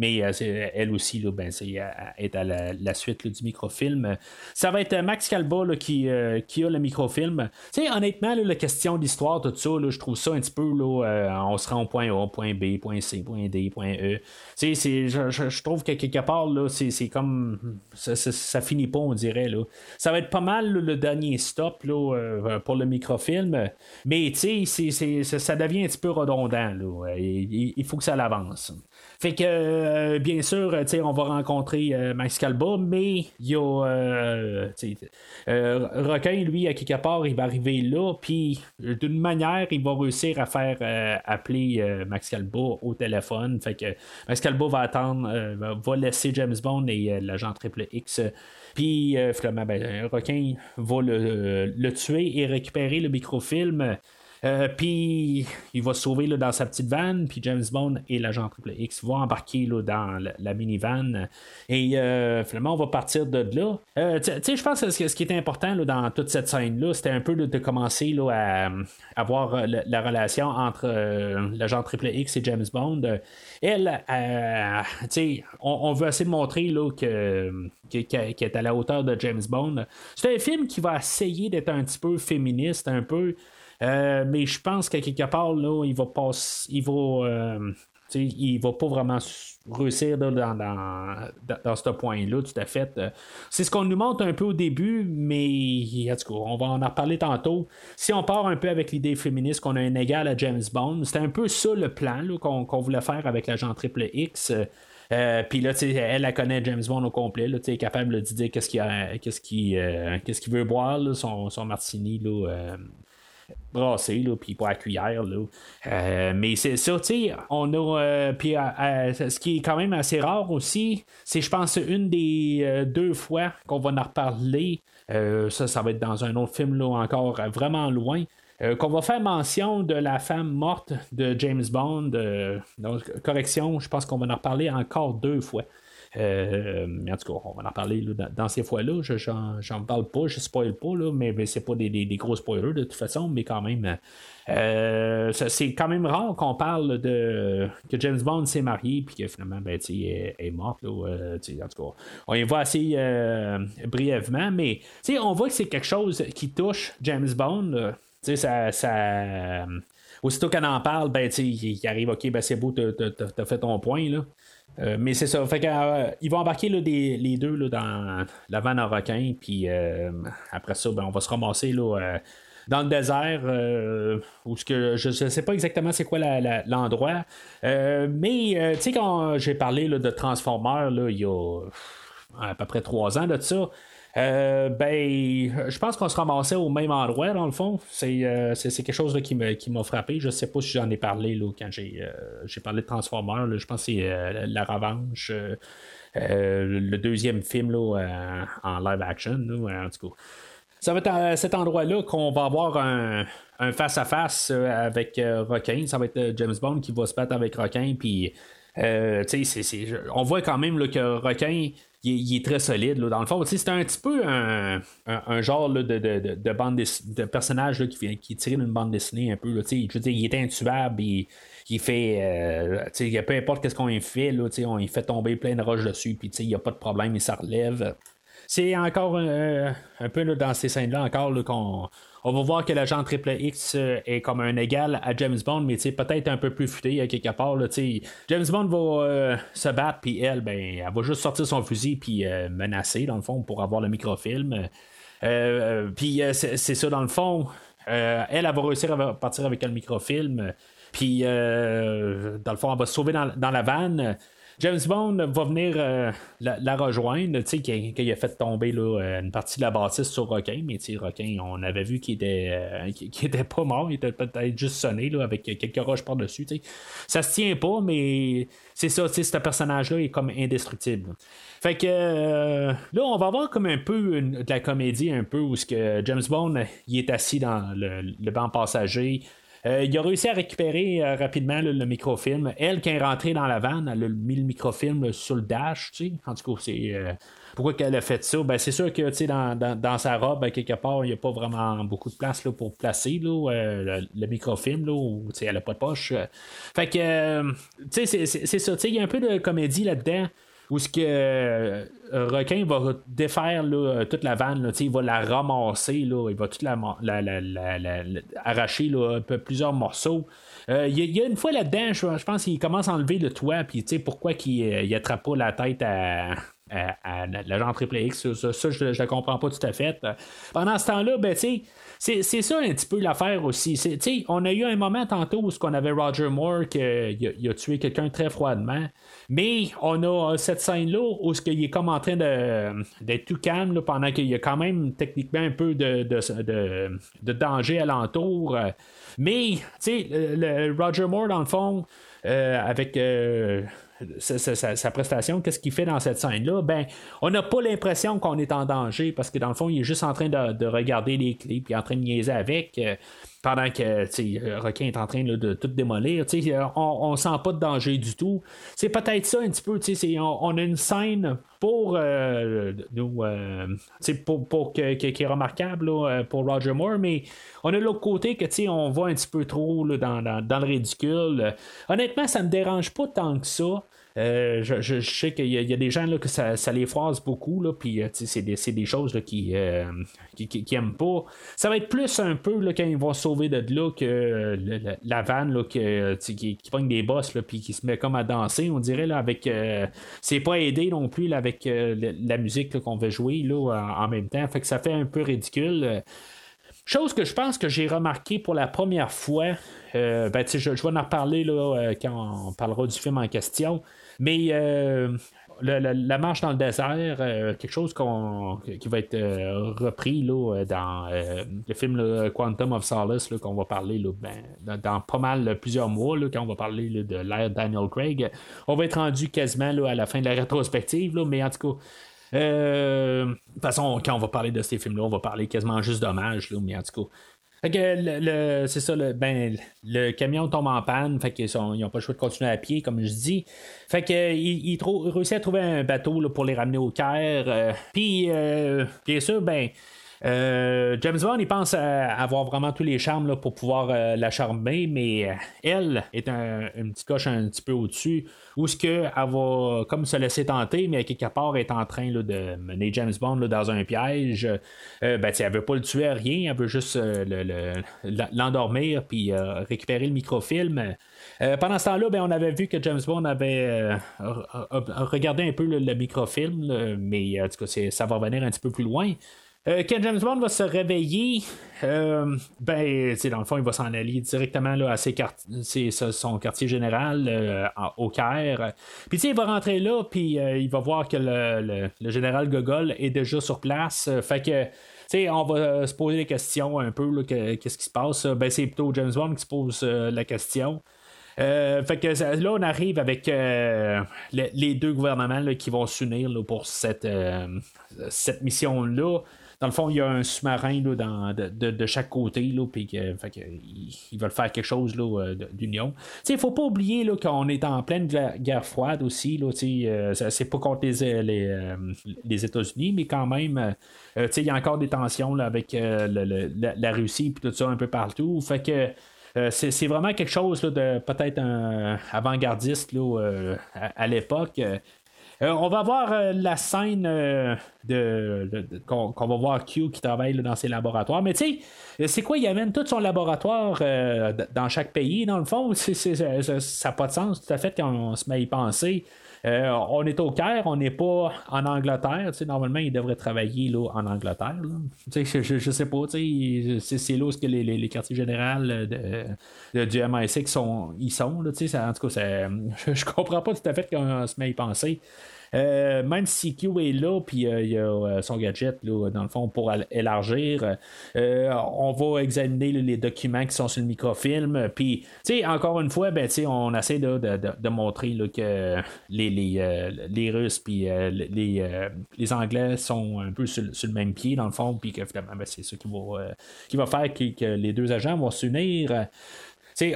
Mais euh, elle aussi, là, ben, c'est, est à la, suite du microfilm. Ça va être Max Calba qui, euh, qui a le microfilm. honnêtement, la question d'histoire, tout ça, je trouve ça un petit peu. Euh, on se rend au point A, point B, point C, point D, point E. Je, trouve que quelque part, c'est, comme. Ça, finit pas, on dirait. Ça va être pas mal le dernier stop pour le microfilm. Mais ça devient un petit peu redondant. Là. il faut que ça l'avance. Fait que, euh, bien sûr, on va rencontrer euh, Max Calba, mais il y a. Euh, Requin, lui, à quelque part, il va arriver là, puis d'une manière, il va réussir à faire appeler Max Calba au téléphone. Fait que Max Calba va attendre, va laisser James Bond et l'agent Triple X. Puis finalement, ben, Requin va le, tuer et récupérer le microfilm. Euh, puis il va se sauver là, dans sa petite van, puis James Bond et l'agent Triple X vont embarquer là, dans la, minivan. Et euh, finalement, on va partir de là. Euh, tu sais, je pense que ce qui est important là, dans toute cette scène-là, c'était un peu de commencer là, à, voir la, relation entre l'agent Triple X et James Bond. Elle, tu on, on, veut de montrer là, que est à la hauteur de James Bond. C'est un film qui va essayer d'être un petit peu féministe, un peu. Euh, mais je pense qu'à quelque part, là, il va pas. Il va. Euh, il va pas vraiment réussir dans, dans, ce point-là, tout à fait. C'est ce qu'on nous montre un peu au début, mais on va en reparler tantôt. Si on part un peu avec l'idée féministe qu'on a un égal à James Bond, c'était un peu ça le plan qu'on voulait faire avec l'agent Triple X. Euh, puis là, elle, elle connaît James Bond au complet. Là, est capable de dire qu'est-ce qu'il qu'est-ce qu'est-ce qu'il veut boire, son, son martini. Là, brassé, puis pas à cuillère. Là. Euh, mais c'est ça, tu sais, on a. Euh, puis euh, ce qui est quand même assez rare aussi, c'est, je pense, une des deux fois qu'on va en reparler. ça, ça va être dans un autre film, là, encore vraiment loin. qu'on va faire mention de la femme morte de James Bond. donc, correction, je pense qu'on va en reparler encore deux fois. Euh, mais en tout cas, on va en parler dans, ces fois-là. Je j'en parle pas, je spoil pas, là, mais, mais c'est pas des, des, gros spoilers de toute façon, mais quand même. Euh, c'est quand même rare qu'on parle de que James Bond s'est marié puis que finalement ben, est, est mort. Euh, en tout cas, on y voit assez brièvement, mais on voit que c'est quelque chose qui touche James Bond. ça, ça aussitôt qu'on en parle, ben, il arrive, ok, ben, c'est beau, t'as fait ton point. Là. Euh, mais c'est ça. Fait euh, ils vont embarquer les deux là, dans la vanne à requin. Puis euh, après ça, ben, on va se ramasser là, dans le désert. que, je ne sais pas exactement c'est quoi l'endroit. mais quand j'ai parlé de Transformers, il y a à peu près trois ans de ça. Euh, ben, je pense qu'on se ramassait au même endroit, dans le fond. C'est, euh, quelque chose qui, m'a frappé. Je sais pas si j'en ai parlé là, quand j'ai, euh, parlé de Transformers. je pense que c'est La Revanche. le deuxième film là, en live action. en tout cas. Ça va être à cet endroit-là qu'on va avoir un, face-à-face avec Requin. Ça va être James Bond qui va se battre avec Requin. Puis, on voit quand même que Requin il, est très solide. Là, dans le fond, c'est un petit peu un, genre de, de, de, bande de personnage qui, qui tire d'une bande dessinée un peu. Là, il est intuable. Il, il fait. Euh, peu importe ce qu'on fait, là, on fait tomber plein de roches dessus. Puis il n'y a pas de problème, il s'en relève. C'est encore euh, un peu dans ces scènes-là encore qu'on on va voir que l'agent Triple X euh, est comme un égal à James Bond, mais peut-être un peu plus futé à quelque part. James Bond va euh, se battre, puis elle, ben, elle va juste sortir son fusil puis euh, menacer, dans le fond, pour avoir le microfilm. puis c'est ça, dans le fond. elle, elle va réussir à partir avec le microfilm. Puis, dans le fond, elle va se sauver dans la vanne. James Bond va venir euh, la, rejoindre, tu sais, qu'il a fait tomber là, euh, une partie de la bâtisse sur Requin, mais tu Requin, on avait vu qu'il était, euh, était pas mort, il était peut-être juste sonné là, avec quelques roches par-dessus, tu sais. Ça se tient pas, mais c'est ça, tu sais, ce personnage-là est comme indestructible. Fait que là, on va voir comme un peu de la comédie, un peu où James Bond il est assis dans le banc passager. Euh, il a réussi à récupérer euh, rapidement le microfilm. Elle, qui est rentrée dans la vanne, elle a mis le microfilm sur le dash. Tu. En tout cas, c'est. euh, pourquoi qu'elle a fait ça? Ben, c'est sûr que dans, dans, sa robe, ben, quelque part, il n'y a pas vraiment beaucoup de place là, pour placer le, microfilm. Là, où, elle n'a pas de poche. Fait que, c'est- ça. Il y a un peu de comédie là-dedans où ce que euh, Requin va défaire là, toute la vanne, il va la ramasser, il va toute la, arracher plusieurs morceaux. Euh, Il y, a- une fois là-dedans, je, pense qu'il commence à enlever le toit, puis pourquoi qu'il euh, il attrape pas la tête à, à, à Triple X, ça, je ne comprends pas tout à fait. Pendant ce temps-là, ben tu sais, c'est, ça un petit peu l'affaire aussi. On a eu un moment tantôt où on avait Roger Moore qui a, il tué quelqu'un très froidement. Mais on a cette scène-là où ce qu'il est comme en train d'être tout calme là, pendant qu'il y a quand même techniquement un peu de, de, de, de danger alentour. Mais, le, le Roger Moore, dans le fond, euh, avec euh, sa, prestation, qu'est-ce qu'il fait dans cette scène-là? Ben, on n'a pas l'impression qu'on est en danger parce que dans le fond, il est juste en train de, de regarder les clés puis en train de niaiser avec. euh, pendant que le requin est en train de tout démolir, sais, on, on sent pas de danger du tout. C'est peut-être ça un petit peu, on, on a une scène pour euh, nous, euh, pour, pour que, qui est remarquable euh, pour Roger Moore, mais on a l'autre côté que on va un petit peu trop là, dans, dans- dans le ridicule. Euh, honnêtement, ça me dérange pas tant que ça. Euh, je, je- sais qu'il y, y a des gens là, que ça, ça les froisse beaucoup, là, puis euh, c'est des, des choses là, euh, qui, qui- qui aiment pas. Ça va être plus un peu là, quand ils vont sauver de là que la vanne là, que, qui, qui des bosses puis qui se met comme à danser, on dirait là, avec. c'est pas aidé non plus là, avec la musique qu'on veut jouer là, en, en même temps. Fait que ça fait un peu ridicule. Chose que je pense que j'ai remarqué pour la première fois, euh, ben, je, je vais en reparler là, euh, quand on parlera du film en question, mais euh, la marche dans le désert, quelque chose qui va être repris là, dans le film Quantum of Solace qu'on va parler ben, dans, pas mal plusieurs mois, quand on va parler de l'ère Daniel Craig. On va être rendu quasiment à la fin de la rétrospective, mais en tout cas. Euh, de toute façon, quand on va parler de ces films-là, on va parler quasiment juste d'hommage, mais en tout cas. Fait que le, c'est ça, le, ben, le camion tombe en panne, fait qu'ils ils n'ont pas le choix de continuer à pied, comme je dis. Fait que ils, réussissent à trouver un bateau pour les ramener au Caire. euh, Puis, euh, bien sûr, ben. Euh, James Bond, il pense avoir vraiment tous les charmes pour pouvoir euh, la charmer, mais euh, elle est un, une petite coche un petit peu au-dessus, où ce que elle va comme se laisser tenter, mais quelque part est en train de mener James Bond dans un piège. Euh, ben, elle veut pas le tuer à rien, elle veut juste euh, le- l'endormir puis récupérer le microfilm. Pendant ce temps-là, ben, on avait vu que James Bond avait re- re- regardé un peu le, microfilm, mais ça va revenir un petit peu plus loin. Euh, quand James Bond va se réveiller, euh, ben, dans le fond, il va s'en aller directement là, à ses son quartier général euh, au Caire. Puis, il va rentrer là, puis euh, il va voir que le, général Gogol est déjà sur place. Fait que. on va se poser des questions un peu, qu'est-ce qui se passe. Ben, c'est plutôt James Bond qui se pose la question. Fait que là, on arrive avec le- les deux gouvernements là, qui vont s'unir pour cette, cette mission-là. Dans le fond, il y a un sous-marin de, de- chaque côté, là, puis ils, ils veulent faire quelque chose euh, d'union. Il ne faut pas oublier là, qu'on est en pleine guerre, froide aussi. Là, euh, c'est pas contre les, les, euh, les États-Unis, mais quand même, euh, euh, il y a encore des tensions là, avec euh, la, Russie et tout ça un peu partout. Fait que euh, c'est c'est vraiment quelque chose là, de peut-être un avant-gardiste là, euh, à l'époque. Euh, on va voir euh, la scène euh, de, qu'on va voir Q qui travaille dans ses laboratoires. Mais tu sais, c'est quoi? Il amène tout son laboratoire dans chaque pays, dans le fond? C'est- ça n'a pas de sens tout à fait quand on se met à y penser. Euh, on est au Caire, on n'est pas en Angleterre. Normalement, il devrait travailler là, en Angleterre. Je, je, je sais pas. C'est là où que les, les- les quartiers généraux de, du MI6 sont, ils sont. Là, en tout cas, ça- je, je comprends pas tout à fait qu'on se met à penser. Euh, même si Q est là, puis euh, il y a euh, son gadget, là, dans le fond, pour élargir, on va examiner les documents qui sont sur le microfilm. Puis, encore une fois, ben, on essaie de, de- de montrer là, que les, les, les Russes puis les, les Anglais sont un peu sur, sur le même pied, dans le fond, puis que ben, c'est ça qui va, qui faire que, les deux agents vont s'unir.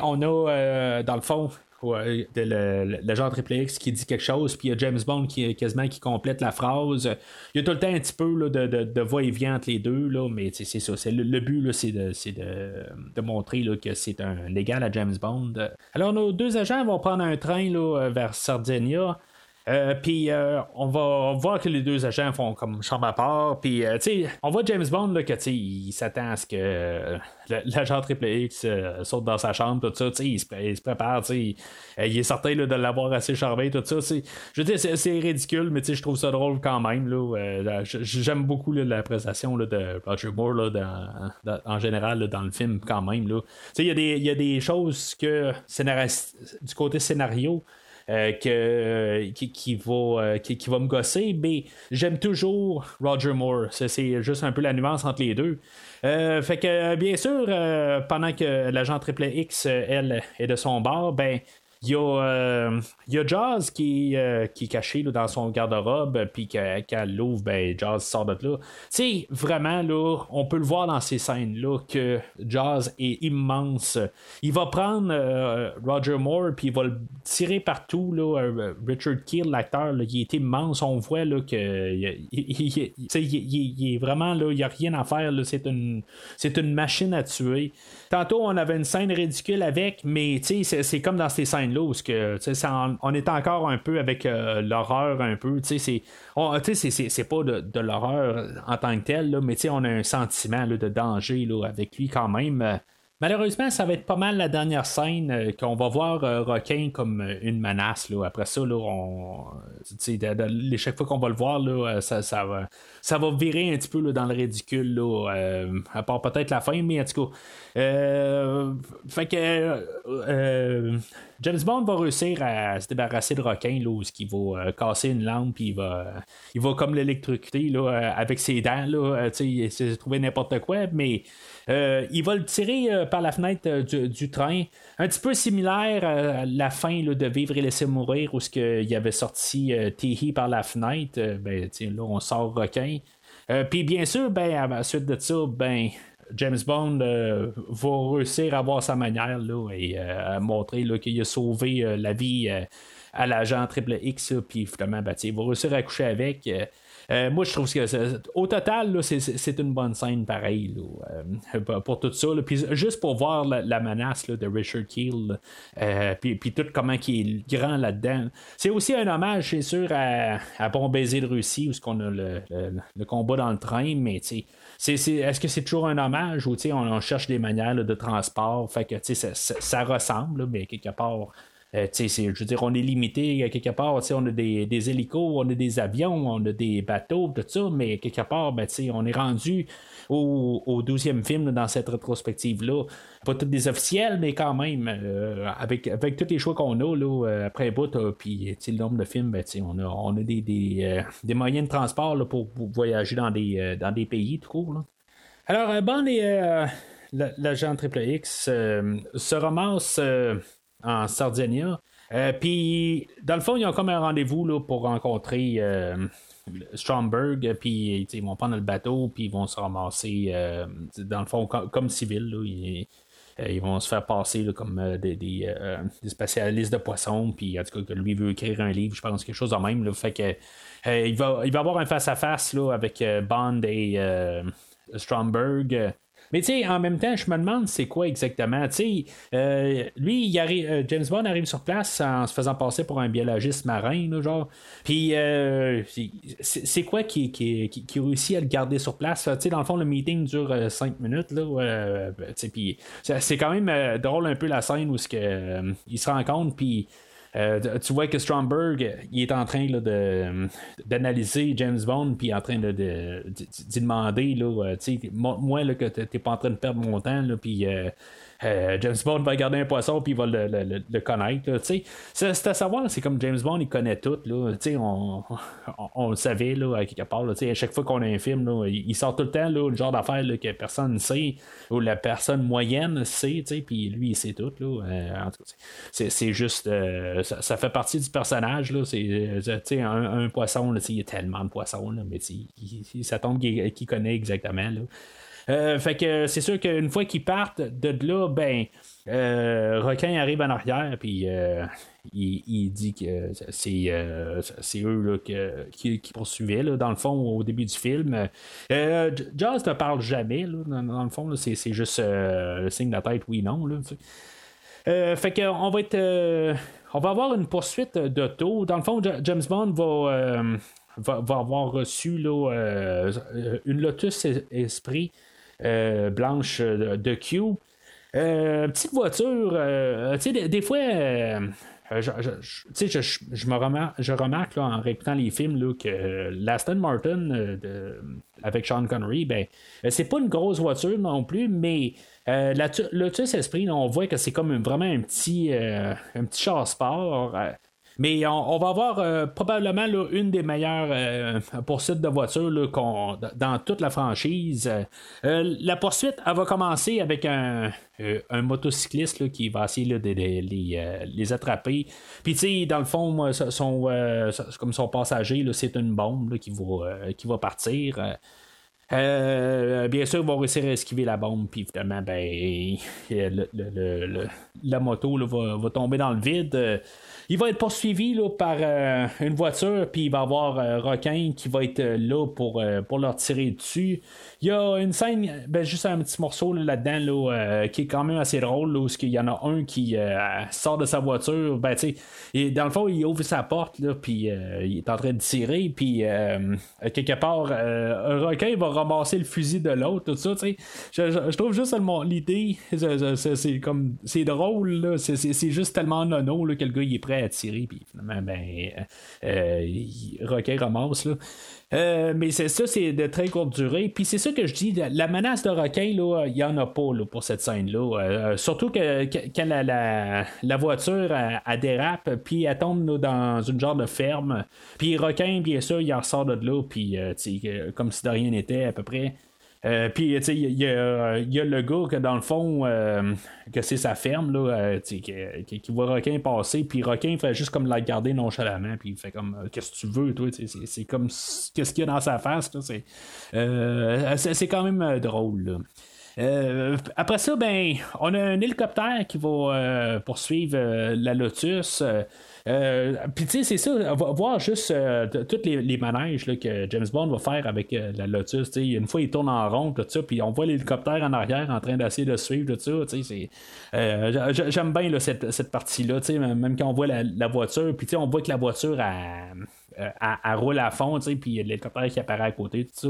on a, dans le fond, Ouais, l'agent Triple X qui dit quelque chose, puis il y a James Bond qui quasiment qui complète la phrase. Il y a tout le temps un petit peu de, de, de va-et-vient entre les deux, là, mais c'est ça. C'est le, but, c'est de, de, de, montrer là, que c'est un légal à James Bond. Alors, nos deux agents vont prendre un train là, vers Sardinia. Euh, puis euh, on va voir que les deux agents font comme chambre à part. Puis euh, tu sais, on voit James Bond là, que il s'attend à ce que l'agent Triple X saute dans sa chambre, tout ça. Tu sais, il, se, prépare. Tu sais, il est certain de l'avoir assez charmé, tout ça. Je veux dire, c'est ridicule, mais tu sais, je trouve ça drôle quand même. Là, j'aime beaucoup la prestation de Roger Moore là, en général dans le film quand même. Tu sais, il y, a des choses que du côté scénario. Euh, que, qui, qui, va, euh, qui, va me gosser, mais j'aime toujours Roger Moore. C'est juste un peu la nuance entre les deux. Euh, fait que bien sûr, pendant que l'agent Triple X, elle, est de son bord, ben il y, a, euh, y a Jazz qui, euh, qui est caché là, dans son garde-robe, puis qu'elle l'ouvre, ben, Jazz sort de là. Tu vraiment, là, on peut le voir dans ces scènes-là que Jazz est immense. Il va prendre euh, Roger Moore, puis il va le tirer partout. Là, Richard Keel, l'acteur, il est immense. On voit là, que il, il, est vraiment là, il n'y a rien à faire. C'est une, c'est une machine à tuer. Tantôt, on avait une scène ridicule avec, mais c'est comme dans ces scènes-là où que, on est encore un peu avec euh, l'horreur, un peu. C'est pas de, l'horreur en tant que tel, là, mais on a un sentiment de danger là, avec lui quand même. Malheureusement, ça va être pas mal la dernière scène euh, qu'on va voir euh, comme euh, une menace. Là. Après ça, là, on, chaque fois qu'on va le voir, là, ça, ça, va, ça va virer un petit peu dans le ridicule, là, à part peut-être la fin, mais en tout cas. fait que James Bond va réussir à se débarrasser de Requin, là, où il va casser une lampe, puis il va, il va comme l'électrocuter là, avec ses dents. Là, il s'est trouvé n'importe quoi, mais euh, il va le tirer euh, par la fenêtre euh, du, train. Un petit peu similaire à la fin de Vivre et laisser mourir, où ce il avait sorti Teehee par la fenêtre. ben, là, on sort requin. Puis bien sûr, ben, à la suite de ça, ben, James Bond va réussir à avoir sa manière là, et à montrer qu'il a sauvé la vie à l'agent Triple X, puis finalement, ben, il va réussir à coucher avec. Euh, moi, je trouve que au total, c'est une bonne scène pareil euh, pour tout ça. Puis juste pour voir la, menace de Richard Keel, euh, puis, tout comment il est grand là-dedans. C'est aussi un hommage, c'est sûr, à, Bon Baiser de Russie, où on a le, combat dans le train, mais tu est-ce que c'est toujours un hommage ou on, on cherche des manières de transport? Fait que ça, ça, ressemble, mais quelque part, euh, je veux dire, on est limité quelque part. On a des, des, hélicos, on a des avions, on a des bateaux, tout ça, mais quelque part, ben, on est rendu au, au 12e film dans cette rétrospective-là. Pas tous des officiels, mais quand même, euh, avec, avec tous les choix qu'on a là, euh, après bout, puis le nombre de films, ben, on a, on a des, des, moyens de transport là, pour, voyager dans des, dans des pays, tout court. Là. Alors, bon, l'agent Triple X se ramasse en Sardinia. Euh, puis, dans le fond, ils ont comme un rendez-vous pour rencontrer euh, Stromberg, puis ils vont prendre le bateau, puis ils vont se ramasser, euh, dans le fond, comme, civils. ils, vont se faire passer comme des, des, spécialistes de poissons, puis en tout cas, que lui veut écrire un livre, je pense, quelque chose de même. fait que il, va, il va avoir un face-à-face avec Bond et Stromberg. Mais tu sais, en même temps, je me demande c'est quoi exactement. Tu sais, euh, lui, il arrive, euh, James Bond arrive sur place en se faisant passer pour un biologiste marin, genre. Puis, euh, c'est quoi qui, qui, qui, réussit à le garder sur place? Tu sais, dans le fond, le meeting dure 5 minutes, là. puis, c'est quand même drôle un peu la scène où que, il se rend compte, puis euh, tu vois que Stromberg, il est en train de, d'analyser James Bond, puis en train de, de, demander, là, euh, moi, là, que t'es pas en train de perdre mon temps, puis euh, James Bond va garder un poisson puis il va le, connaître. C'est à savoir, c'est comme James Bond, il connaît tout. Là, on, on, le savait là, à quelque part. à chaque fois qu'on a un film, là, il, sort tout le temps le genre d'affaire que personne ne sait ou la personne moyenne sait, puis lui, il sait tout. Là, euh, c'est juste. Euh, ça, fait partie du personnage. Là, c'est, un, un poisson, il y a tellement de poissons, là, mais ça tombe qu'il connaît exactement. Fait que c'est sûr qu'une fois qu'ils partent de là, ben, Requin arrive en arrière, puis il, dit que c'est, c'est eux qui, poursuivaient, dans le fond, au début du film. Euh, Jaws ne parle jamais, dans, le fond, c'est, juste le signe de la tête, oui, non. fait qu'on va être. on va avoir une poursuite d'auto. Dans le fond, James Bond va, va, avoir reçu là, une Lotus Esprit blanche de Q. petite voiture, tu sais, des, fois, euh, je, remarque, je remarque en répétant les films là, que l'Aston Martin euh, avec Sean Connery, ben, euh, c'est pas une grosse voiture non plus, mais euh, la Lotus Esprit, on voit que c'est comme vraiment un petit, un petit char sport. Mais on, va avoir euh, probablement une des meilleures euh, poursuites de voitures dans toute la franchise. Euh, la poursuite, elle va commencer avec un, motocycliste qui va essayer de, les, attraper. Puis, tu sais, dans le fond, comme son passager, c'est une bombe qui va partir. Bien sûr, ils vont réussir à esquiver la bombe, puis évidemment, ben, la moto va, va, tomber dans le vide. Il va être poursuivi là, par euh, une voiture, puis il va y avoir euh, Requin qui va être euh, là pour, pour leur tirer dessus. Il y a une scène, ben, juste un petit morceau là-dedans là, qui est quand même assez drôle, où il y en a un qui sort de sa voiture. Ben, et dans le fond, il ouvre sa porte, là, puis il est en train de tirer, puis quelque part, un requin va ramasser le fusil de l'autre, tout ça. Je, je, trouve juste l'idée, c'est comme c'est drôle, c'est juste tellement nono que le gars il est prêt à tirer, puis finalement, ben, euh, Roquet ramasse. Là. Euh, mais c'est ça, c'est de très courte durée. Puis c'est ça que je dis, la menace de requin, il n'y en a pas là, pour cette scène-là. Euh, surtout que, quand la, voiture elle, dérape, puis elle tombe dans une genre de ferme. Puis requin, bien sûr, il en sort de là, puis comme si de rien n'était à peu près. Euh, puis, tu sais, il y, a le gars que dans le fond, euh, que c'est sa ferme, là, euh, qui, qui, voit Requin passer, puis Requin fait juste comme la garder nonchalamment, puis il fait comme, qu'est-ce que tu veux, toi, c'est comme, qu'est-ce qu'il y a dans sa face, c'est quand même drôle, après ça, ben, on a un hélicoptère qui va poursuivre la Lotus. Euh, puis tu sais, c'est ça, voir juste euh, tous les, les, manèges que James Bond va faire avec euh, la Lotus. Une fois, il tourne en rond, puis on voit l'hélicoptère en arrière en train d'essayer de suivre, tout ça. J'aime bien cette, cette partie-là, même quand on voit la, voiture, puis on voit que la voiture a roule à fond, puis l'hélicoptère qui apparaît à côté, tout ça.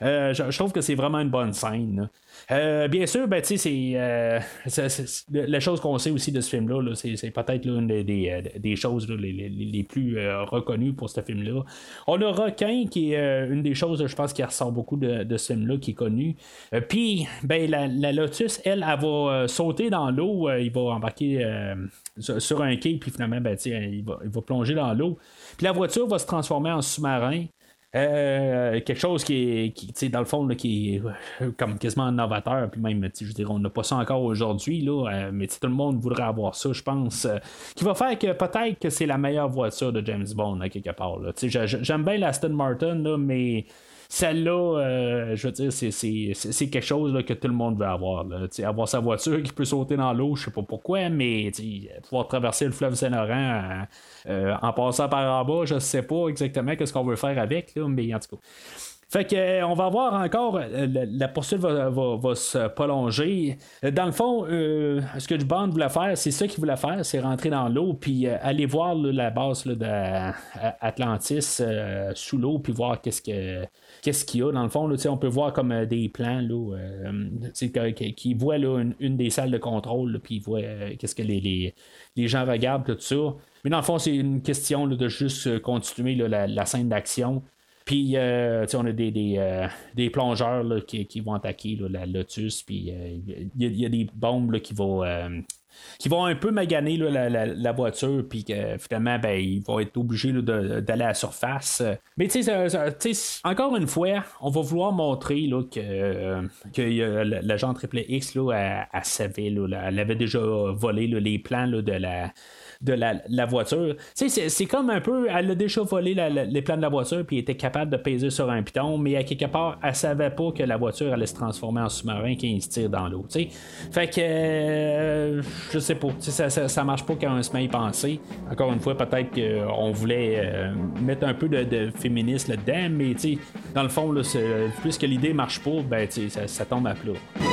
Je, trouve que c'est vraiment une bonne scène. Euh, bien sûr, ben, c'est, euh, la chose qu'on sait aussi de ce film-là, c'est, peut-être l'une des, euh, des, choses les, plus reconnues pour ce film-là. On a Requin, qui est une des choses, je pense, qui ressort beaucoup de, ce film-là, qui est connu. Puis, ben, la, Lotus, elle, elle, va sauter dans l'eau, il va embarquer sur un quai, puis finalement, ben, il va, il va plonger dans l'eau. Puis la voiture va se transformer en sous-marin. Euh, quelque chose qui est, qui, dans le fond, qui est euh, comme quasiment novateur, puis même, je dirais, on n'a pas ça encore aujourd'hui, là, euh, mais tout le monde voudrait avoir ça, je pense, qui va faire que peut-être que c'est la meilleure voiture de James Bond, à quelque part. J'aime bien l'Aston Martin, là, mais celle-là, euh, je veux dire, c'est quelque chose que tout le monde veut avoir. Avoir sa voiture qui peut sauter dans l'eau, je sais pas pourquoi, mais pouvoir traverser le fleuve Saint-Laurent euh, en passant par en bas, je sais pas exactement qu'est-ce qu'on veut faire avec, mais en tout cas. Fait que euh, on va voir encore, euh, la, poursuite va, se prolonger. Euh, dans le fond, ce que Bond voulait faire, c'est ça qu'il voulait faire, c'est rentrer dans l'eau, puis aller voir la base d'Atlantis sous l'eau, puis voir qu'est-ce que qu'est-ce qu'il y a. Dans le fond, on peut voir comme des plans là, qui voient une, des salles de contrôle, puis ils voient qu'est-ce que les, les, gens regardent, tout ça. Mais dans le fond, c'est une question de juste continuer la, scène d'action. Puis, euh, on a des, euh, des plongeurs qui, qui, vont attaquer la Lotus. Puis, euh, il y, a des bombes qui vont qui vont un peu maganer là, la, voiture, puis que finalement, ben, ils vont être obligés d'aller à la surface. Mais tu sais, encore une fois, on va vouloir montrer là, que, que l'agent Triple X, là, elle, savait, là, elle avait déjà volé les plans de la de la, voiture. Tu sais, c'est comme un peu, elle a déjà les plans de la voiture, puis était capable de peser sur un piton, mais à quelque part, elle savait pas que la voiture allait se transformer en sous-marin qui se tire dans l'eau. Fait que, euh, je sais pas, ça, ça, marche pas quand on se met à y penser. Encore une fois, peut-être qu'on voulait euh, mettre un peu de, de féminisme là-dedans, mais dans le fond, là, puisque l'idée marche pas, ben, ça, ça tombe à plat.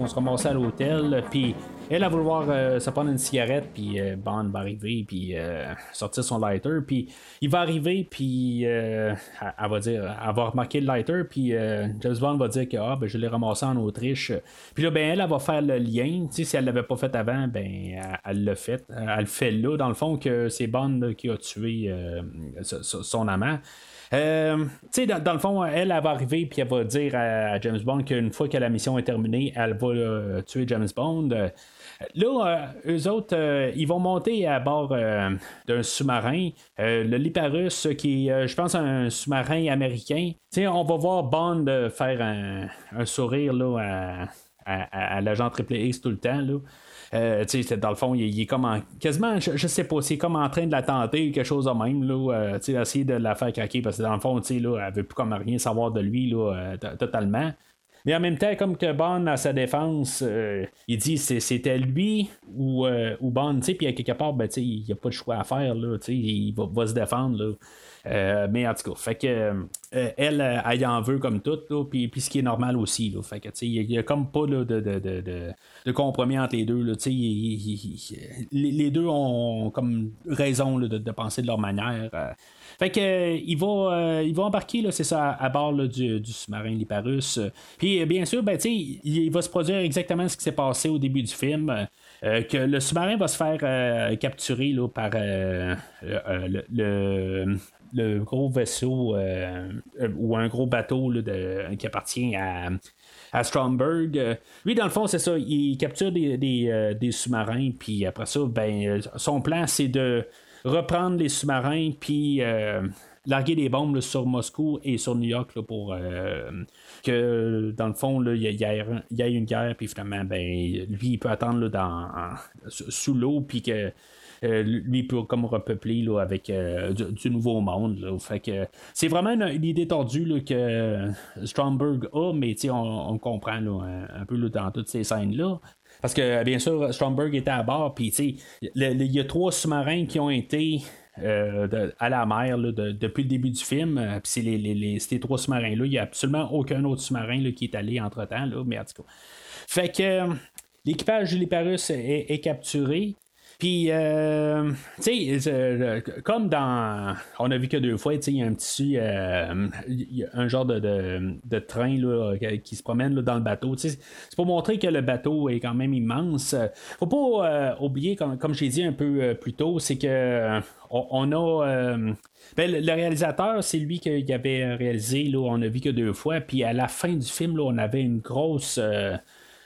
Vont se ramasser à l'hôtel, puis elle, a vouloir euh, se prendre une cigarette, puis euh, Bond va arriver, puis euh, sortir son lighter, puis il va arriver, puis elle, va dire, elle va remarquer le lighter, puis James Bond va dire que ah, ben, je l'ai ramassé en Autriche. Puis là, ben, elle, va faire le lien, si elle l'avait pas fait avant, ben, elle l'a fait. Elle le fait là, dans le fond, que c'est Bond qui a tué son amant. Euh, dans, le fond, elle, va arriver puis elle va dire à, James Bond qu'une fois que la mission est terminée, elle va euh, tuer James Bond. Là, euh, eux autres, ils vont monter à bord d'un sous-marin, le Liparus, qui est, je pense, un sous-marin américain. on va voir Bond faire un, sourire là, à, à l'agent Triple X tout le temps. Là. Euh, dans le fond, il, est comme quasiment, je, sais pas, c'est comme en train de la tenter, quelque chose de même, là, euh, essayer de la faire craquer, parce que dans le fond, là, elle veut plus comme rien savoir de lui, là, euh, totalement. Mais en même temps, comme que Bond, à sa défense, il dit c'était lui ou, ou Bond, puis quelque part, ben, il n'y a pas de choix à faire, là, il va, va, se défendre. Là. Euh, mais en tout cas, fait que euh, elle, elle en veut comme tout, puis, ce qui est normal aussi. Fait que il n'y a, comme pas de, de, de, de, compromis entre les deux. Les, deux ont comme raison de, penser de leur manière. Euh. Fait que il va, embarquer, c'est ça, à, bord du, du, sous-marin Liparus. Puis bien sûr, ben, il, va se produire exactement ce qui s'est passé au début du film. que le sous-marin va se faire capturer là, par le gros vaisseau euh, euh, ou un gros bateau qui appartient à, à Stromberg. lui, dans le fond, c'est ça. Il capture des, euh, sous-marins, puis après ça, ben, son plan, c'est de reprendre les sous-marins, puis larguer des bombes sur Moscou et sur New York pour que, dans le fond, il y, a une guerre, puis finalement, ben, lui, il peut attendre dans, sous l'eau, puis que euh, lui peut comme repeupler là, avec euh, du, nouveau monde. Fait que c'est vraiment une, idée tordue que Stromberg a, mais on, on comprend un, peu dans toutes ces scènes-là. Parce que bien sûr, Stromberg était à bord, puis il y a trois sous-marins qui ont été euh, à la mer depuis le début du film. Puis les, ces trois sous-marins-là. Il n'y a absolument aucun autre sous-marin qui est allé entre-temps. Là, mais en tout cas. Fait que l'équipage de l'Hyparus est, capturé. Puis, euh, tu sais, euh, comme dans. On a vu que deux fois, il y a un petit. Euh, un genre de, de, train là, qui se promène dans le bateau. C'est pour montrer que le bateau est quand même immense. Faut pas oublier, comme, comme j'ai dit un peu plus tôt, c'est que. on, a. Ben, le réalisateur, c'est lui qui avait réalisé, là, on a vu que deux fois, puis à la fin du film, là, on avait une grosse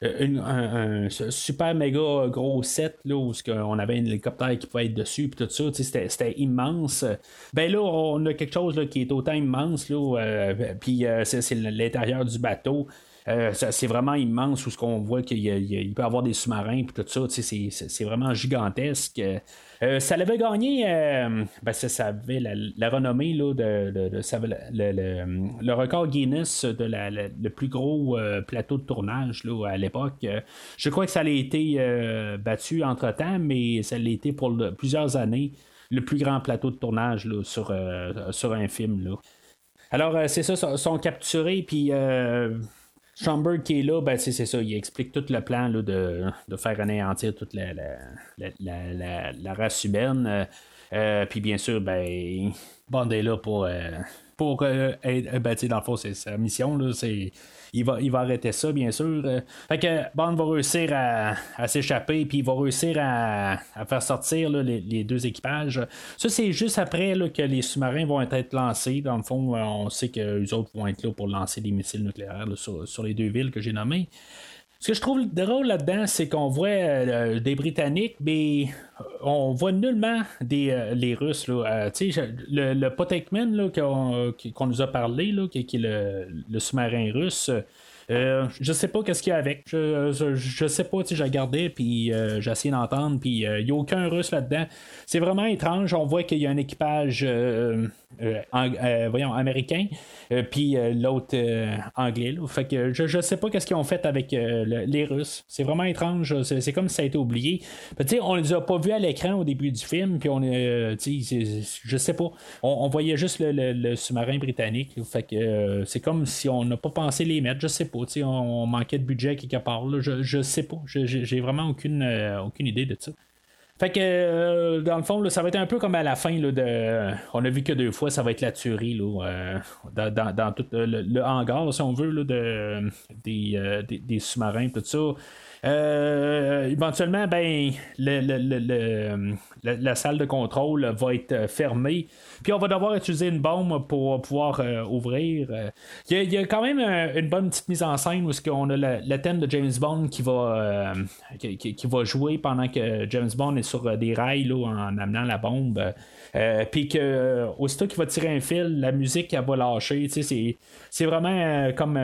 un, super méga gros set là, où on avait un hélicoptère qui pouvait être dessus puis tout ça, c'était immense. Ben là, on a quelque chose là, qui est autant immense, là, euh, puis euh, c'est l'intérieur du bateau. Euh, c'est vraiment immense où ce qu'on voit qu'il peut y avoir des sous-marins et tout ça. C'est vraiment gigantesque. Euh, ça l'avait gagné, euh, ben, ça, avait la, renommée là, de, le, record Guinness de le plus gros plateau de tournage là, à l'époque. je crois que ça a été battu entre-temps, mais ça l'a été pour plusieurs années le plus grand plateau de tournage là, sur, sur un film. Là. Alors, c'est ça, sont capturés, puis Schomburg qui est là, ben, c'est ça, il explique tout le plan là, de, de, faire anéantir toute la, la, la, la race humaine. Euh, euh, puis bien sûr, ben, Bond est là pour. pour être, ben, dans le fond, c'est sa mission, là, c'est il va, il va arrêter ça, bien sûr. Fait que Bond va réussir à, s'échapper, puis il va réussir à, faire sortir les, deux équipages. Ça, c'est juste après que les sous-marins vont être lancés. Dans le fond, on sait que les autres vont être là pour lancer des missiles nucléaires sur, les deux villes que j'ai nommées. Ce que je trouve drôle là-dedans, c'est qu'on voit euh, des Britanniques, mais on voit nullement euh, les Russes. Euh, le, le qu'on, nous a parlé, qui, est le, sous-marin russe, euh, je sais pas qu'est-ce qu'il y a avec. Je, je, sais pas, j'ai regardé, puis euh, j'ai essayé d'entendre, puis il n'y a aucun russe là-dedans. C'est vraiment étrange. On voit qu'il y a un équipage euh, euh, voyons, américain, euh, puis l'autre anglais. Fait que je, je sais pas qu'est-ce qu'ils ont fait avec les Russes. C'est vraiment étrange. C'est, comme si ça a été oublié. sais on les a pas vus à l'écran au début du film, puis on je sais pas. On, voyait juste le, sous-marin britannique. Fait que c'est comme si on n'a pas pensé les mettre. Je sais pas. On, on manquait de budget quelque part. Je, je sais pas. j'ai vraiment aucune, aucune idée de ça. Fait que, euh, dans le fond, ça va être un peu comme à la fin. Là, de, on a vu que deux fois, ça va être la tuerie là, euh, dans, tout le, hangar, si on veut, là, de, des, euh, des, des sous-marins, tout ça. Euh, éventuellement, ben, la, salle de contrôle va être fermée. Puis on va devoir utiliser une bombe pour pouvoir euh, ouvrir. Il y, a, quand même une bonne petite mise en scène où on a le, thème de James Bond qui va, euh, qui, va jouer pendant que James Bond est sur des rails en amenant la bombe. Puis que aussitôt qu'il va tirer un fil, la musique elle va lâcher. C'est, vraiment comme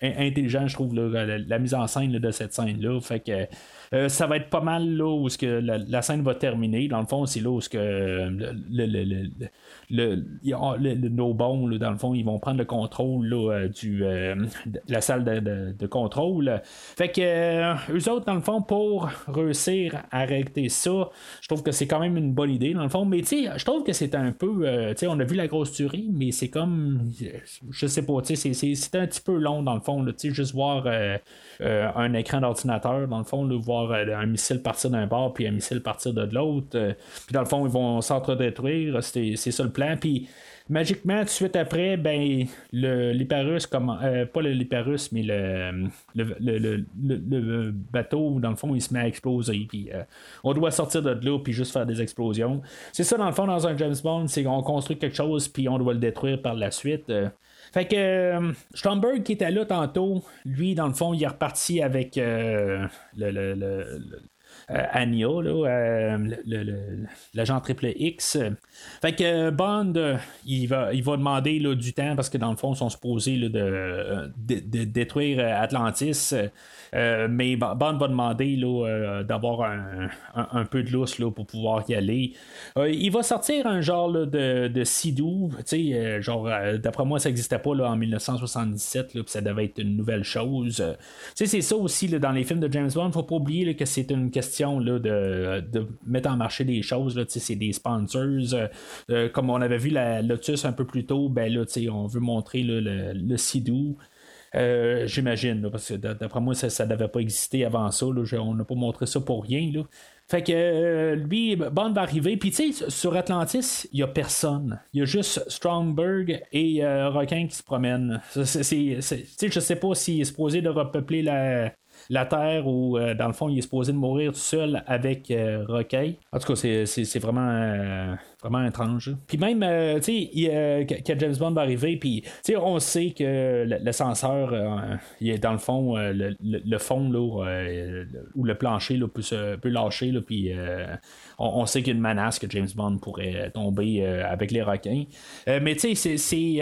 intelligent, je trouve, la, mise en scène de cette scène-là. Fait que euh, ça va être pas mal là où que la, scène va terminer. Dans le fond, c'est là où que le, le, nos bons, dans le fond, ils vont prendre le contrôle euh, du, euh, de la salle de, contrôle. Fait que eux autres, dans le fond, pour réussir à arrêter ça, je trouve que c'est quand même une bonne idée, dans le fond. Mais tu sais, je trouve que c'est un peu. tu sais, on a vu la grosse tuerie, mais c'est comme. Je sais pas, tu sais, c'est un petit peu long, dans le fond. Tu juste voir un écran d'ordinateur, dans le fond, le voir euh, un missile partir d'un bord puis un missile partir de l'autre. Euh, puis dans le fond, ils vont s'entre-détruire. C'est ça le plan. Puis magiquement, tout de suite après, ben, l'Hyperus, euh, pas l'Hyperus, mais le le, bateau, dans le fond, il se met à exploser. Puis on doit sortir de là, puis juste faire des explosions. C'est ça, dans le fond, dans un James Bond, c'est qu'on construit quelque chose, puis on doit le détruire par la suite. Fait que euh, Stromberg qui était là tantôt, lui, dans le fond, il est reparti avec euh, le, le, le, euh, l'agent triple X. Fait que Bond, il va, il va demander là, du temps parce que dans le fond, ils sont supposés de, de, détruire Atlantis. Euh, mais Bond va demander euh, d'avoir un, peu de lousse là, pour pouvoir y aller. Euh, il va sortir un genre de, de Sidou. genre, d'après moi, ça n'existait pas là, en 1977, puis ça devait être une nouvelle chose. c'est ça aussi dans les films de James Bond. faut pas oublier que c'est une question de, mettre en marché des choses. C'est des sponsors. comme on avait vu la Lotus un peu plus tôt, ben, là, on veut montrer le, le Sidou. Euh, j'imagine, parce que d'après moi, ça ne devait pas exister avant ça. on n'a pas montré ça pour rien. Là. Fait que euh, lui, Bond va arriver. Puis tu sais, sur Atlantis, il n'y a personne. Il y a juste Strongberg et euh, Requin qui se promènent. C'est, c'est, je sais pas s'il est supposé de repeupler la, la Terre où, euh, dans le fond, il est supposé de mourir tout seul avec euh, Roquet. En tout cas, c'est vraiment, euh, vraiment étrange. Puis même, tu sais, quand James Bond va arriver, puis, tu sais, on sait que l'ascenseur, il est dans le fond, le, fond, là, ou le plancher, là, peut, peut lâcher, là, puis on, sait qu'il y a une menace que James Bond pourrait tomber avec les requins. mais, tu sais, c'est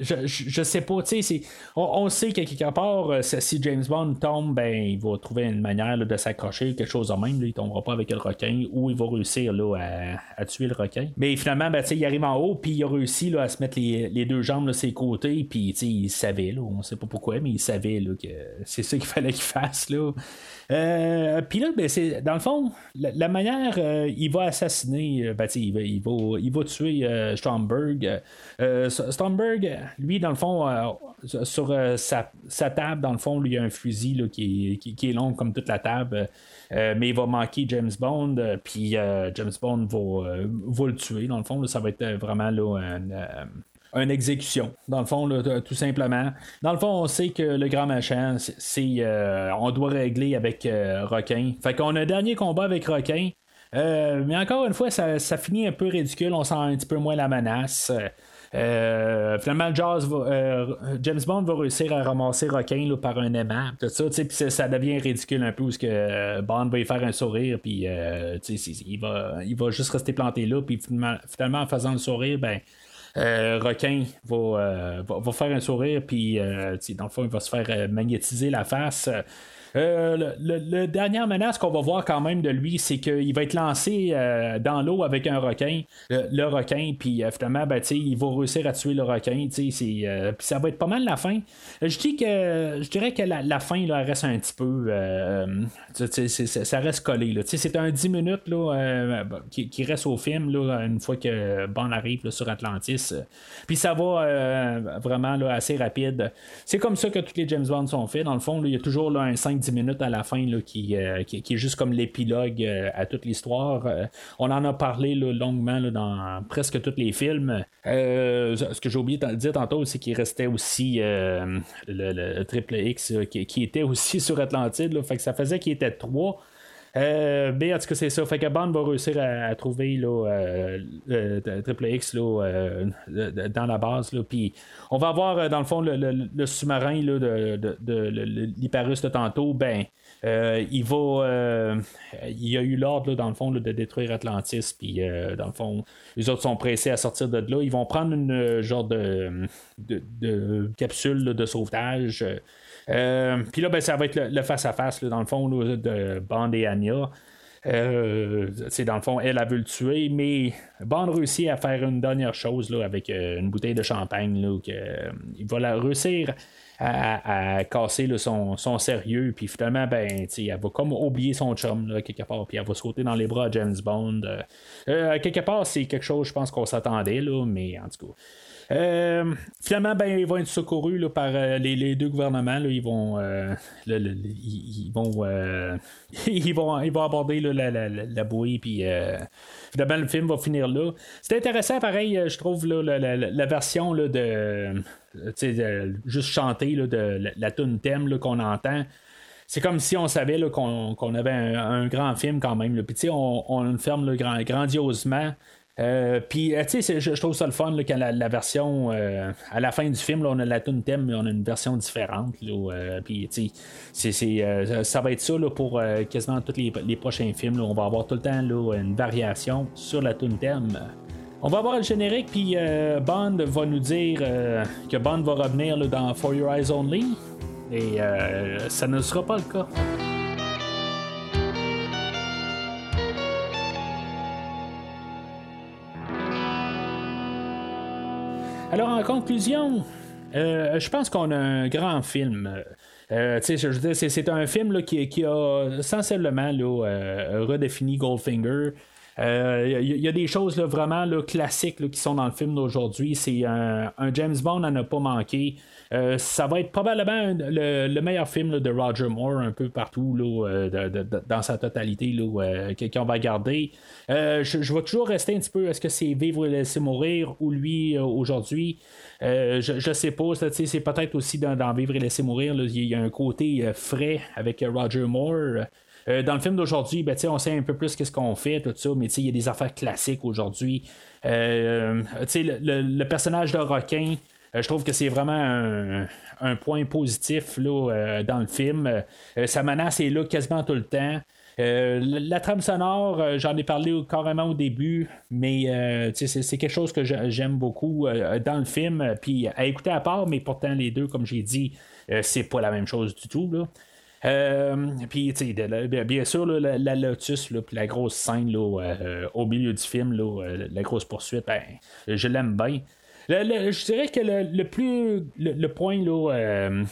je, je, sais pas, tu sais, on, sait que quelque part, euh, si James Bond tombe, ben, il va trouver une manière de s'accrocher, quelque chose de même, là, il tombera pas avec le requin, ou il va réussir là, à, tuer le requin. Mais finalement, ben, il arrive en haut, puis il a réussi là, à se mettre les, deux jambes de ses côtés, puis il savait, là, on sait pas pourquoi, mais il savait là, que c'est ça qu'il fallait qu'il fasse. Là. Euh, puis là, ben, c'est, dans le fond, la, manière, euh, il va assassiner, ben, il va, il, tuer Stromberg. Stromberg, lui, dans le fond, sur sa, table, dans le fond, lui, il y a un fusil qui, est long comme toute la table. mais il va manquer James Bond, puis James Bond va, le tuer. Dans le fond, ça va être vraiment là, une exécution, dans le fond, tout simplement. Dans le fond, on sait que le grand machin, c'est euh, on doit régler avec euh, Requin. Fait qu'on a un dernier combat avec Requin. Euh, mais encore une fois, ça, finit un peu ridicule, on sent un petit peu moins la menace. finalement, James Bond va réussir à ramasser Requin par un aimant, tout ça, ça devient ridicule un peu parce que Bond va y faire un sourire, puis il, va, il va juste rester planté là, puis finalement, en faisant le sourire, ben, euh, requin euh, va, va, faire un sourire, puis euh, dans le fond, il va se faire magnétiser la face. Euh, le, dernière menace qu'on va voir quand même de lui, c'est qu'il va être lancé euh, dans l'eau avec un requin, le, requin, puis euh, finalement, ben, il va réussir à tuer le requin. puis ça va être pas mal la fin. Je dis que je dirais que la, fin là, reste un petit peu. ça reste collé. C'est un 10 minutes là, qui, reste au film là, une fois que Bond arrive sur Atlantis. Puis ça va vraiment assez rapide. C'est comme ça que tous les James Bond sont faits. Dans le fond, il y a toujours un 5 10 minutes à la fin là, qui, euh, qui, est juste comme l'épilogue euh, à toute l'histoire. Euh, on en a parlé longuement dans presque tous les films. ce que j'ai oublié de dire tantôt, c'est qu'il restait aussi le, Triple X qui, était aussi sur Atlantide. ça faisait qu'il était trois. Euh, mais en tout cas, c'est ça. Fait que Bond va réussir à, trouver là, Triple X là, dans la base. Puis on va avoir, dans le fond, le, sous-marin là, de, de, de, de tantôt. Ben, euh, il va. Euh, il a eu l'ordre, dans le fond, de détruire Atlantis. Puis, dans le fond, les autres sont pressés à sortir de là. Ils vont prendre une genre de capsule de sauvetage. Euh, puis là, ben, ça va être le face-à-face, dans le fond, de Bond et Anya. Euh, dans le fond, elle a vu le tuer, mais Bond réussit à faire une dernière chose là, avec euh, une bouteille de champagne. Là, que, il va la réussir à, casser son, sérieux, puis finalement, ben, elle va comme oublier son chum là, quelque part, puis elle va sauter dans les bras de James Bond. quelque part, c'est quelque chose, je pense qu'on s'attendait, mais en tout cas. Euh, finalement, ben, ils vont être secourus par euh, les, deux gouvernements. ils vont, ils, vont, ils vont, ils vont aborder la, bouée, puis finalement le film va finir là. C'est intéressant, pareil, je trouve la, version de, juste chanter de la, tune thème qu'on entend c'est comme si on savait qu'on, avait un, grand film quand même. On, on ferme grand, grandiosement. Euh, puis, euh, tu sais, je, trouve ça le fun quand la, version euh, à la fin du film, là, on a la tune thème, mais on a une version différente. puis, tu sais, ça va être ça pour quasiment tous les, prochains films. on va avoir tout le temps une variation sur la tune thème. On va voir le générique, puis Bond va nous dire que Bond va revenir dans For Your Eyes Only. Et ça ne sera pas le cas. Alors, en conclusion, euh, je pense qu'on a un grand film. Euh, c'est, un film qui, a sensiblement euh, redéfini Goldfinger. Il y, a des choses vraiment classiques qui sont dans le film d'aujourd'hui. C'est un, James Bond à ne pas manquer. Euh, ça va être probablement le, meilleur film de Roger Moore un peu partout euh, dans sa totalité euh, qu'on va garder. je, vais toujours rester un petit peu, est-ce que c'est Vivre et laisser mourir ou lui aujourd'hui? je, ne sais pas, c'est peut-être aussi dans, Vivre et laisser mourir, il y a un côté frais avec Roger Moore. dans le film d'aujourd'hui, ben, on sait un peu plus qu'est-ce qu'on fait, tout ça, mais il y a des affaires classiques aujourd'hui. le, le, personnage de requin, je trouve que c'est vraiment un, point positif là, euh, dans le film. Euh, sa menace est là quasiment tout le temps. la, trame sonore, j'en ai parlé carrément au début, mais c'est quelque chose que j'aime beaucoup dans le film. Puis à écouter à part, mais pourtant les deux, comme j'ai dit, c'est pas la même chose du tout. Là. puis, bien sûr, la, Lotus, puis la grosse scène au milieu du film, la grosse poursuite, ben, je l'aime bien. Je dirais que le, plus le, point là, euh,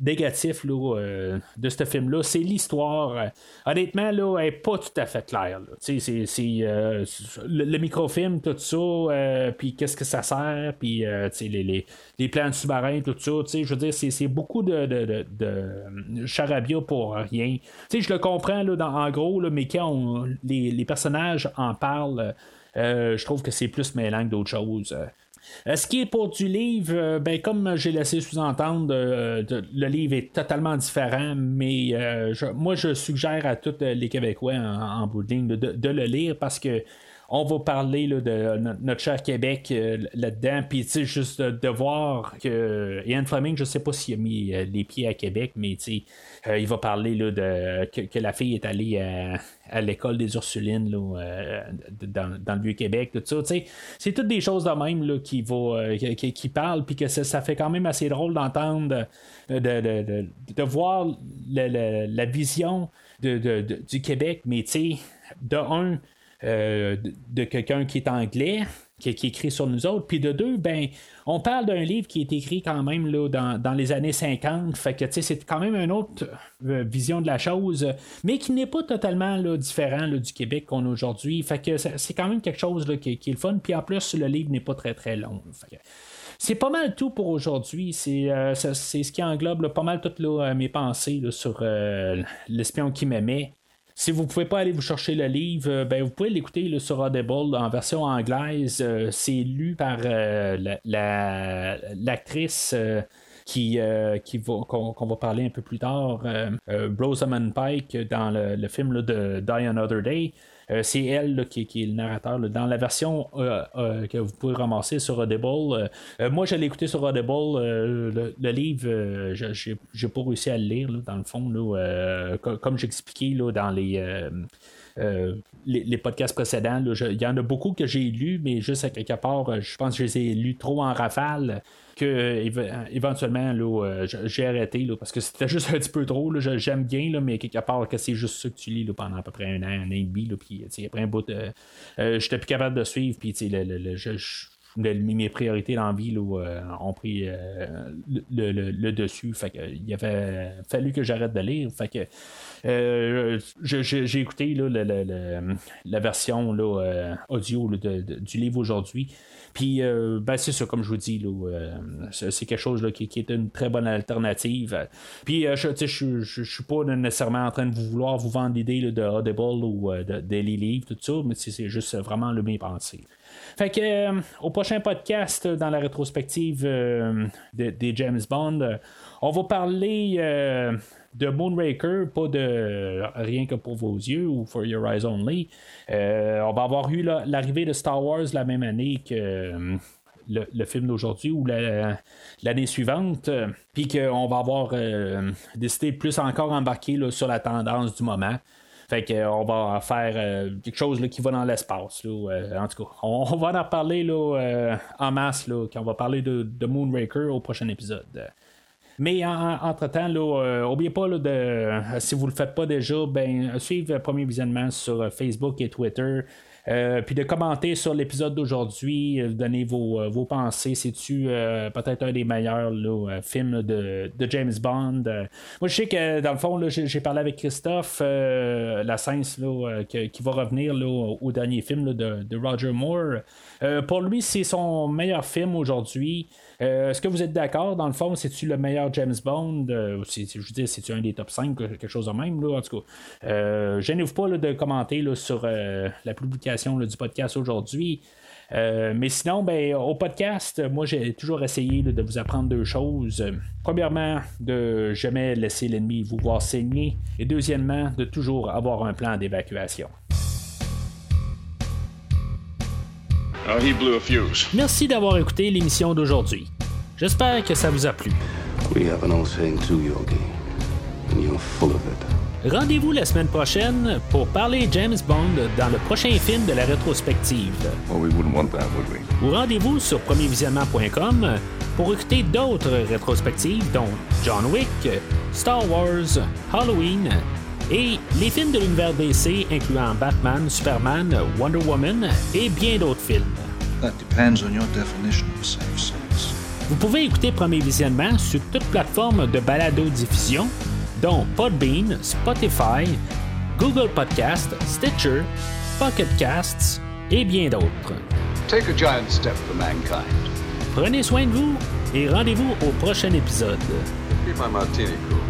négatif là, euh, de ce film-là, c'est l'histoire. honnêtement, là, elle n'est pas tout à fait claire. C'est, le, microfilm, tout ça, puis qu'est-ce que ça sert, puis les, les, les, plans sous-marins, tout ça. Je veux dire, c'est, beaucoup de, charabia pour rien. je le comprends là, dans, en gros, mais quand les, les, personnages en parlent, je trouve que c'est plus mêlant que d'autres choses. Euh, ce qui est pour du livre, euh, ben, comme j'ai laissé sous-entendre, euh, le livre est totalement différent, mais moi je suggère à tous les Québécois en, bout de ligne de, le lire parce que on va parler de notre cher Québec là-dedans. Puis, tu sais, juste de, voir que Ian Fleming, je sais pas s'il a mis les pieds à Québec, mais il va parler là, de, que, la fille est allée à, l'école des Ursulines là, dans, le Vieux-Québec, tout ça. C'est toutes des choses de même là, qui, va, qui, parlent, puis que ça, fait quand même assez drôle d'entendre, de, de, de, voir la vision du Québec, mais tu sais, de un, euh, de quelqu'un qui est anglais, qui, écrit sur nous autres. Puis de deux, ben, on parle d'un livre qui est écrit quand même là, dans, les années 50. Fait que c'est quand même une autre euh, vision de la chose, mais qui n'est pas totalement différent du Québec qu'on a aujourd'hui. Fait que c'est quand même quelque chose qui, est le fun. Puis en plus, le livre n'est pas très très long. c'est pas mal tout pour aujourd'hui. C'est, euh, ce qui englobe pas mal toutes mes pensées sur l'espion qui m'aimait. Si vous ne pouvez pas aller vous chercher le livre, euh, ben, vous pouvez l'écouter sur Audible en version anglaise. Euh, c'est lu par euh, l'actrice. qui, qui qu'on, va parler un peu plus tard, Rosamund Pike dans le, film de Die Another Day. Euh, c'est elle qui, est le narrateur. Dans la version euh, euh, que vous pouvez ramasser sur Audible, moi je l'ai écouté sur Audible. Le, livre, j'ai pas réussi à le lire, dans le fond. comme j'expliquais dans les. les, podcasts précédents. Il y en a beaucoup que j'ai lus, mais juste à quelque part, je pense que je les ai lus trop en rafale que euh, éventuellement là, euh, j'ai arrêté là, parce que c'était juste un petit peu trop. J'aime bien, là, mais quelque part que c'est juste ça que tu lis là, pendant à peu près un an, un an et demi. Après un bout, de, euh, j'étais plus capable de suivre. Puis le, le, je, mes priorités dans la vie ont pris le, dessus. Fait que, il avait fallu que j'arrête de lire. Fait que j'ai écouté la version audio du livre aujourd'hui. Puis, euh, ben, c'est ça, comme je vous dis, euh, c'est quelque chose qui, est une très bonne alternative. Puis, euh, je ne suis pas nécessairement en train de vouloir vous vendre l'idée de Audible ou de Daily tout ça, mais c'est juste vraiment le mes pensées. Fait que, au prochain podcast, dans la rétrospective des James Bond, on va parler de Moonraker, pas de rien que pour vos yeux ou For Your Eyes Only. Euh, on va avoir eu l'arrivée de Star Wars la même année que. Euh, le, film d'aujourd'hui ou l'année suivante, puis qu'on va avoir euh, décidé plus encore embarquer sur la tendance du moment. Fait qu'on va faire quelque chose qui va dans l'espace. en tout cas, on, va en reparler en masse quand on va parler de, de Moonraker au prochain épisode. Mais entre-temps, n'oubliez euh, pas de, euh, si vous ne le faites pas déjà, ben, suivez le premier visionnement sur euh, Facebook et Twitter. puis de commenter sur l'épisode d'aujourd'hui, donner vos, vos pensées. C'est-tu peut-être un des meilleurs films de, James Bond? moi, je sais que dans le fond, j'ai parlé avec Christophe La là, qui va revenir au dernier film de, Roger Moore. pour lui, c'est son meilleur film aujourd'hui. Euh, est-ce que vous êtes d'accord? Dans le fond, c'est-tu le meilleur James Bond? Euh, je veux dire, c'est-tu un des top 5, quelque chose de même? En tout cas, euh, gênez-vous pas de commenter sur la publication du podcast aujourd'hui. mais sinon, ben, au podcast, moi j'ai toujours essayé de vous apprendre deux choses. Premièrement, de jamais laisser l'ennemi vous voir saigner. Et deuxièmement, de toujours avoir un plan d'évacuation. Merci d'avoir écouté l'émission d'aujourd'hui. J'espère que ça vous a plu. Rendez-vous la semaine prochaine pour parler James Bond dans le prochain film de la rétrospective. Ou rendez-vous sur premiervisionnement.com pour écouter d'autres rétrospectives dont John Wick, Star Wars, Halloween et les films de l'univers DC incluant Batman, Superman, Wonder Woman et bien d'autres films. That depends on your definition of safe sex. Vous pouvez écouter Premier Visionnement sur toute plateforme de balado-diffusion, dont Podbean, Spotify, Google Podcast, Stitcher, Pocket Casts et bien d'autres. Take a giant step for mankind. Prenez soin de vous et rendez-vous au prochain épisode. Keep my martini cool.